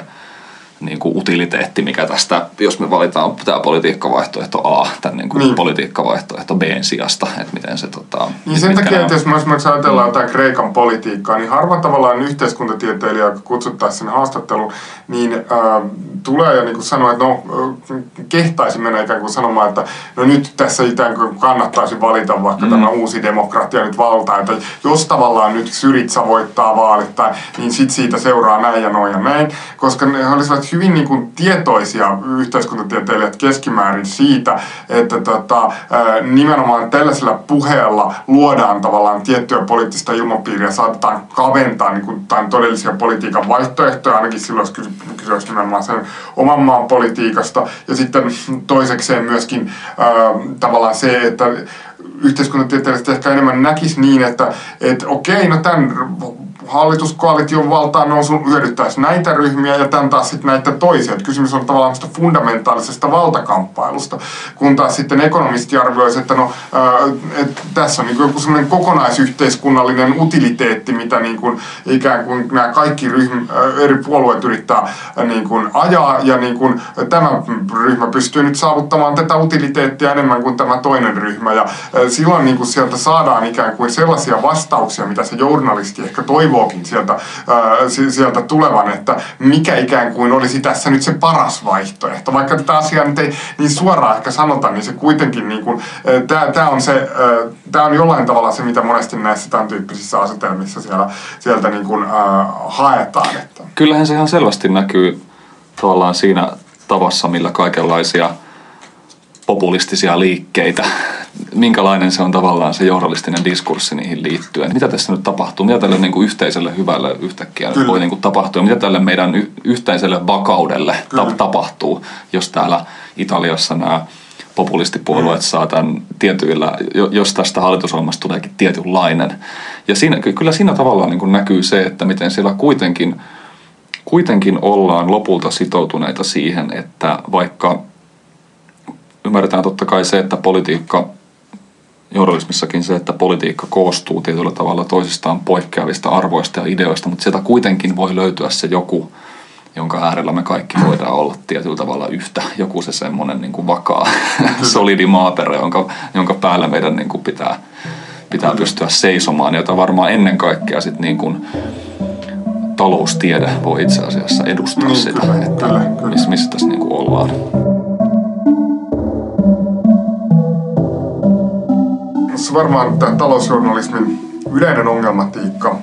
niin kuin utiliteetti, mikä tästä, jos me valitaan tämä politiikkavaihtoehto A, tämän niin kuin niin. politiikkavaihtoehto B sijasta, että miten se... Tota, niin sen takia, että jos me esimerkiksi ajatellaan jotain Kreikan politiikkaa, niin harva tavallaan yhteiskuntatieteilijä, joka kutsuttaisiin sinne haastatteluun, niin äh, tulee ja niin kuin sanoo, että no kehtaisi mennä ikään kuin sanomaan, että no nyt tässä ikään kuin kannattaisi valita vaikka mm. tämä uusi demokratia nyt valtaa, että jos tavallaan nyt Syritsa voittaa vaalit, tai, niin sit siitä seuraa näin ja noin ja näin, koska ne olisivat hyvin niin kuin tietoisia yhteiskuntatieteilijät keskimäärin siitä, että tota, nimenomaan tällaisella puheella luodaan tavallaan tiettyä poliittista ilmapiiriä, saatetaan kaventaa niin kuin, todellisia politiikan vaihtoehtoja, ainakin silloin jos kyse nimenomaan sen oman maan politiikasta. Ja sitten toisekseen myöskin ää, tavallaan se, että yhteiskuntatieteilijät ehkä enemmän näkisi niin, että et, okei, no tämän hallituskoalition valtaan nousu hyödyttäisi näitä ryhmiä ja tämän taas sitten näitä toisia. Et kysymys on tavallaan fundamentaalisesta valtakamppailusta, kun taas sitten ekonomisti arvioisi, että no, et tässä on niin joku semmoinen kokonaisyhteiskunnallinen utiliteetti, mitä niin ikään kuin nämä kaikki ryhmä, eri puolueet yrittää niin kuin ajaa ja niin tämä ryhmä pystyy nyt saavuttamaan tätä utiliteettia enemmän kuin tämä toinen ryhmä ja silloin niin sieltä saadaan ikään kuin sellaisia vastauksia, mitä se journalisti ehkä toivookin sieltä, sieltä tulevan, että mikä ikään kuin olisi tässä nyt se paras vaihtoehto. Vaikka tätä asiaa nyt ei niin suoraan ehkä sanota, niin se kuitenkin niin kuin, tämä on se, tämä on jollain tavalla se, mitä monesti näissä tämän tyyppisissä asetelmissa siellä, sieltä niin kuin, äh, haetaan. Että. Kyllähän se ihan selvästi näkyy tavallaan siinä tavassa, millä kaikenlaisia populistisia liikkeitä, minkälainen se on tavallaan se journalistinen diskurssi niihin liittyen. Mitä tässä nyt tapahtuu? Mitä tälle niin kuin yhteiselle hyvälle yhtäkkiä Kyllä. voi niin kuin tapahtua? Mitä tälle meidän y- yhteiselle vakaudelle ta- tapahtuu, jos täällä Italiassa nämä populistipuolueet mm. saa tämän tietyillä, jos tästä hallitusohjelmasta tuleekin tietynlainen. Ja siinä, kyllä siinä tavallaan niin kuin näkyy se, että miten siellä kuitenkin, kuitenkin ollaan lopulta sitoutuneita siihen, että vaikka ymmärretään totta kai se, että politiikka, journalismissakin se, että politiikka koostuu tietyllä tavalla toisistaan poikkeavista arvoista ja ideoista, mutta sieltä kuitenkin voi löytyä se joku, jonka äärellä me kaikki voidaan olla tietyllä tavalla yhtä. Joku se semmoinen niin kuin vakaa, solidi maaperä, jonka, jonka päällä meidän niin kuin pitää, pitää pystyä seisomaan, jota varmaan ennen kaikkea sit niin kuin taloustiede voi itse asiassa edustaa niin, sitä, kyllä, että kyllä, kyllä. Missä, missä tässä niin kuin ollaan. Varmaan tämä talousjournalismin yleinen ongelmatiikka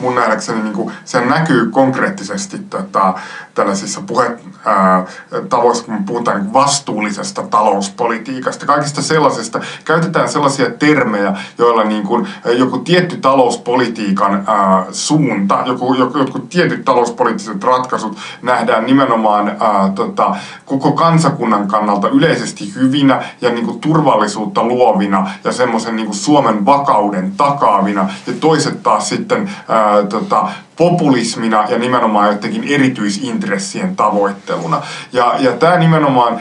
mun nähdäkseni niin kuin, se näkyy konkreettisesti tota, tällaisissa puhe, ää, tavoissa, kun puhutaan niin vastuullisesta talouspolitiikasta, kaikista sellaisesta, käytetään sellaisia termejä, joilla niin kuin, joku tietty talouspolitiikan ää, suunta, joku, joku, jotkut tietyt talouspoliittiset ratkaisut nähdään nimenomaan ää, tota, koko kansakunnan kannalta yleisesti hyvinä ja niin kuin, turvallisuutta luovina ja semmoisen niin Suomen vakauden takaavina, ja toiset taas sitten ää, tota, populismina ja nimenomaan jotenkin erityisintressien tavoitteluna. Ja, ja tämä nimenomaan,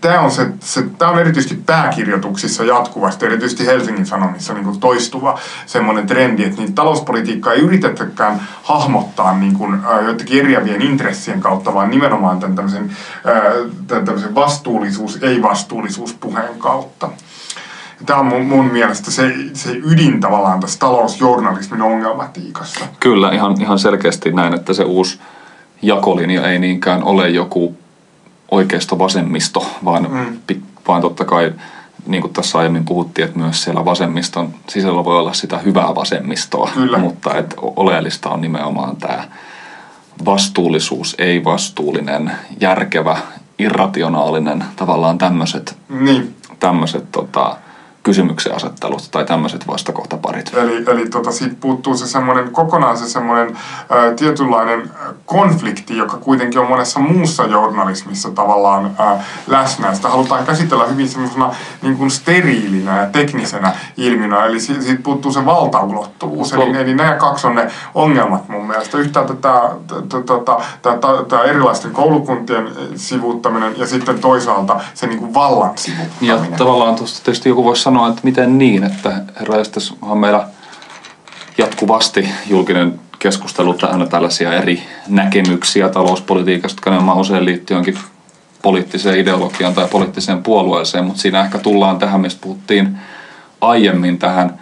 tämä on, se, se, tämä on erityisesti pääkirjoituksissa jatkuvasti, erityisesti Helsingin Sanomissa niin kuin toistuva semmoinen trendi, että niin talouspolitiikkaa ei yritetäkään hahmottaa niin kuin, jotenkin eriävien intressien kautta, vaan nimenomaan tämän tämmöisen, tämän tämmöisen vastuullisuus, ei-vastuullisuus puheen kautta tämä on mun, mun mielestä se, se ydin tavallaan tässä talousjournalismin ongelmatiikassa. Kyllä, ihan, ihan selkeästi näin, että se uusi jakolinja ei niinkään ole joku oikeisto vasemmisto, vaan, mm. vaan totta kai niin kuin tässä aiemmin puhuttiin, että myös siellä vasemmiston sisällä voi olla sitä hyvää vasemmistoa, Kyllä. mutta että oleellista on nimenomaan tämä vastuullisuus, ei-vastuullinen, järkevä, irrationaalinen, tavallaan tämmöiset niin. tämmöiset tota, kysymyksen asettelut tai tämmöiset vastakohtaparit. Eli, eli tota, siitä puuttuu se semmoinen, kokonaan se semmoinen ä, tietynlainen konflikti, joka kuitenkin on monessa muussa journalismissa tavallaan ä, läsnä. Sitä halutaan käsitellä hyvin semmoisena niin kuin steriilinä ja teknisenä ilmiönä, eli siitä, siitä puuttuu se valtaulottuvuus. Eli, eli nämä kaksi on ne ongelmat mun mielestä. Yhtäältä tämä, tämä, tämä erilaisten koulukuntien sivuuttaminen ja sitten toisaalta se niin kuin vallan sivuuttaminen. Ja tavallaan tuosta tietysti joku voisi sanoa, sanoa, että miten niin, että herra on meillä jatkuvasti julkinen keskustelu täynnä tällaisia eri näkemyksiä talouspolitiikasta, jotka nämä usein liittyy jonkin poliittiseen ideologiaan tai poliittiseen puolueeseen, mutta siinä ehkä tullaan tähän, mistä puhuttiin aiemmin tähän,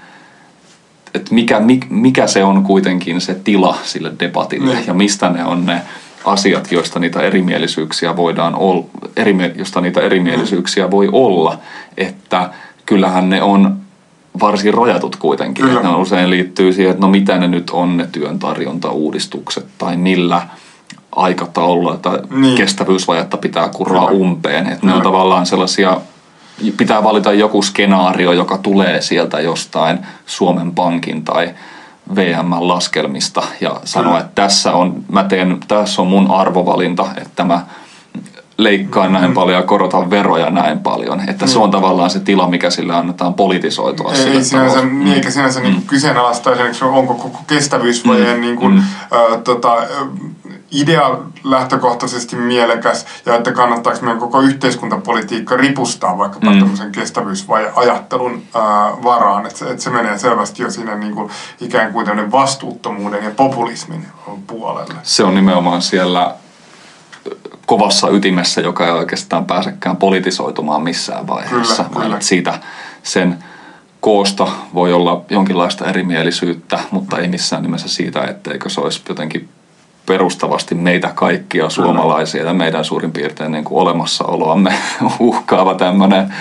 että mikä, mikä se on kuitenkin se tila sille debatille mm. ja mistä ne on ne asiat, joista niitä erimielisyyksiä voidaan olla, eri, josta niitä erimielisyyksiä voi olla, että kyllähän ne on varsin rajatut kuitenkin. Kyllä. Ne usein liittyy siihen, että no mitä ne nyt on ne työn tarjontauudistukset tai millä aikataululla tai niin. kestävyysvajetta pitää kuraa Kyllä. umpeen. Että ne on tavallaan sellaisia, pitää valita joku skenaario, joka tulee sieltä jostain Suomen Pankin tai VM-laskelmista ja sanoa, että tässä on, mä teen, tässä on mun arvovalinta, että mä leikkaa näin mm. paljon ja korota veroja näin paljon. Että mm. se on tavallaan se tila, mikä sille annetaan politisoitua. Ei, ei sinänsä, niin, eikä sinänsä mm. niin kyseenalaista, onko koko kestävyysvajeen mm. niin kuin, mm. äh, tota, idea lähtökohtaisesti mielekäs ja että kannattaako meidän koko yhteiskuntapolitiikka ripustaa vaikkapa mm. tämmöisen kestävyysajattelun ää, varaan. Että se, et se menee selvästi jo sinne niin kuin ikään kuin vastuuttomuuden ja populismin puolelle. Se on nimenomaan siellä kovassa ytimessä, joka ei oikeastaan pääsekään politisoitumaan missään vaiheessa. Kyllä, kyllä. Siitä sen koosta voi olla jonkinlaista erimielisyyttä, mutta ei missään nimessä siitä, etteikö se olisi jotenkin perustavasti meitä kaikkia suomalaisia ja meidän suurin piirtein niin kuin olemassaoloamme (laughs) uhkaava tämmöinen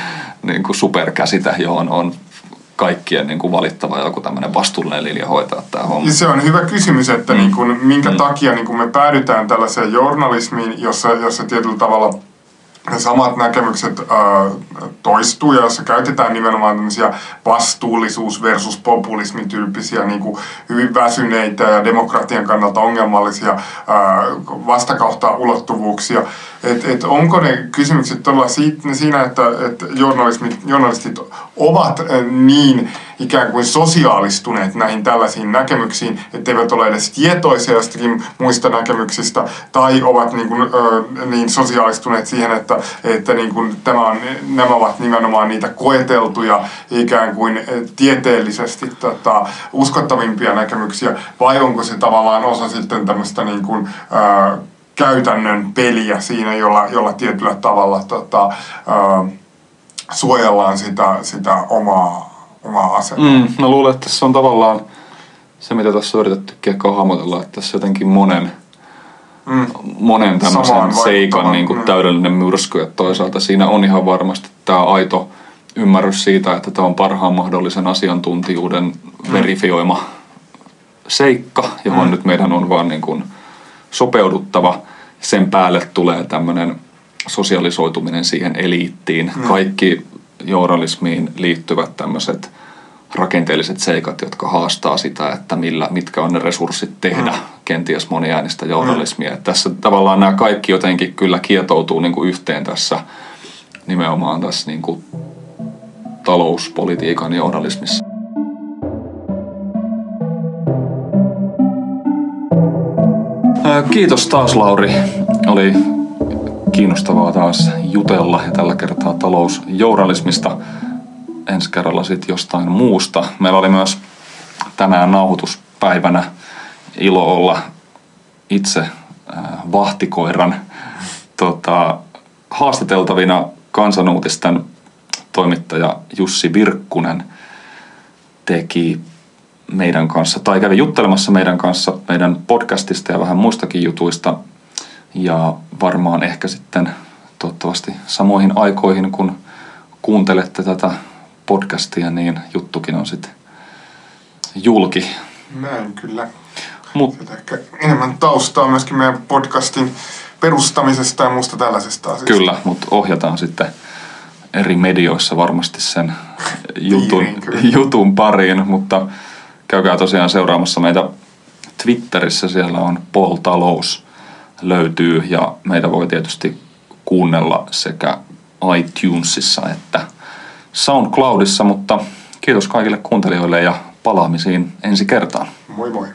niin kuin superkäsite, johon on kaikkien niin kuin valittava joku tämmöinen vastuullinen linja hoitaa tämä homma. Ja se on hyvä kysymys, että mm. niin kuin, minkä mm. takia niin kuin me päädytään tällaiseen journalismiin, jossa, jossa tietyllä tavalla – ne samat näkemykset toistuu ja jossa käytetään nimenomaan tämmöisiä vastuullisuus versus populismi tyyppisiä niin kuin hyvin väsyneitä ja demokratian kannalta ongelmallisia vastakauhta ulottuvuuksia. Et, et onko ne kysymykset todella siinä, että, että journalistit ovat niin ikään kuin sosiaalistuneet näihin tällaisiin näkemyksiin, etteivät ole edes tietoisia jostakin muista näkemyksistä, tai ovat niin, kuin, äh, niin sosiaalistuneet siihen, että, että niin kuin tämä on, nämä ovat nimenomaan niitä koeteltuja ikään kuin tieteellisesti tota, uskottavimpia näkemyksiä, vai onko se tavallaan osa sitten tämmöistä niin kuin, äh, käytännön peliä siinä, jolla, jolla tietyllä tavalla tota, ää, suojellaan sitä, sitä omaa, omaa asemaa. Mm, mä luulen, että tässä on tavallaan se, mitä tässä on yritetty ehkä hahmotella, että tässä jotenkin monen, mm. monen tämmöisen seikan niin kuin mm. täydellinen myrsky, että toisaalta siinä on ihan varmasti tämä aito ymmärrys siitä, että tämä on parhaan mahdollisen asiantuntijuuden mm. verifioima seikka, johon mm. nyt meidän on vaan niin kuin sopeuduttava. Sen päälle tulee tämmöinen sosialisoituminen siihen eliittiin. Mm. Kaikki journalismiin liittyvät tämmöiset rakenteelliset seikat, jotka haastaa sitä, että millä, mitkä on ne resurssit tehdä mm. kenties moniäänistä journalismia. Mm. Tässä tavallaan nämä kaikki jotenkin kyllä kietoutuu niin kuin yhteen tässä nimenomaan tässä niin kuin talouspolitiikan journalismissa. Kiitos taas Lauri. Oli kiinnostavaa taas jutella ja tällä kertaa talousjournalismista. Ensi kerralla sitten jostain muusta. Meillä oli myös tänään nauhoituspäivänä ilo olla itse vahtikoiran tota, haastateltavina kansanuutisten toimittaja Jussi Virkkunen teki meidän kanssa tai kävi juttelemassa meidän kanssa meidän podcastista ja vähän muistakin jutuista. Ja varmaan ehkä sitten toivottavasti samoihin aikoihin, kun kuuntelette tätä podcastia, niin juttukin on sitten julki. Näin kyllä. Mut, ehkä enemmän taustaa myöskin meidän podcastin perustamisesta ja muusta tällaisesta asiasta. Kyllä, mutta ohjataan sitten eri medioissa varmasti sen (laughs) jutun, jutun pariin, mutta käykää tosiaan seuraamassa meitä Twitterissä, siellä on Paul Talous löytyy ja meitä voi tietysti kuunnella sekä iTunesissa että SoundCloudissa, mutta kiitos kaikille kuuntelijoille ja palaamisiin ensi kertaan. Moi moi.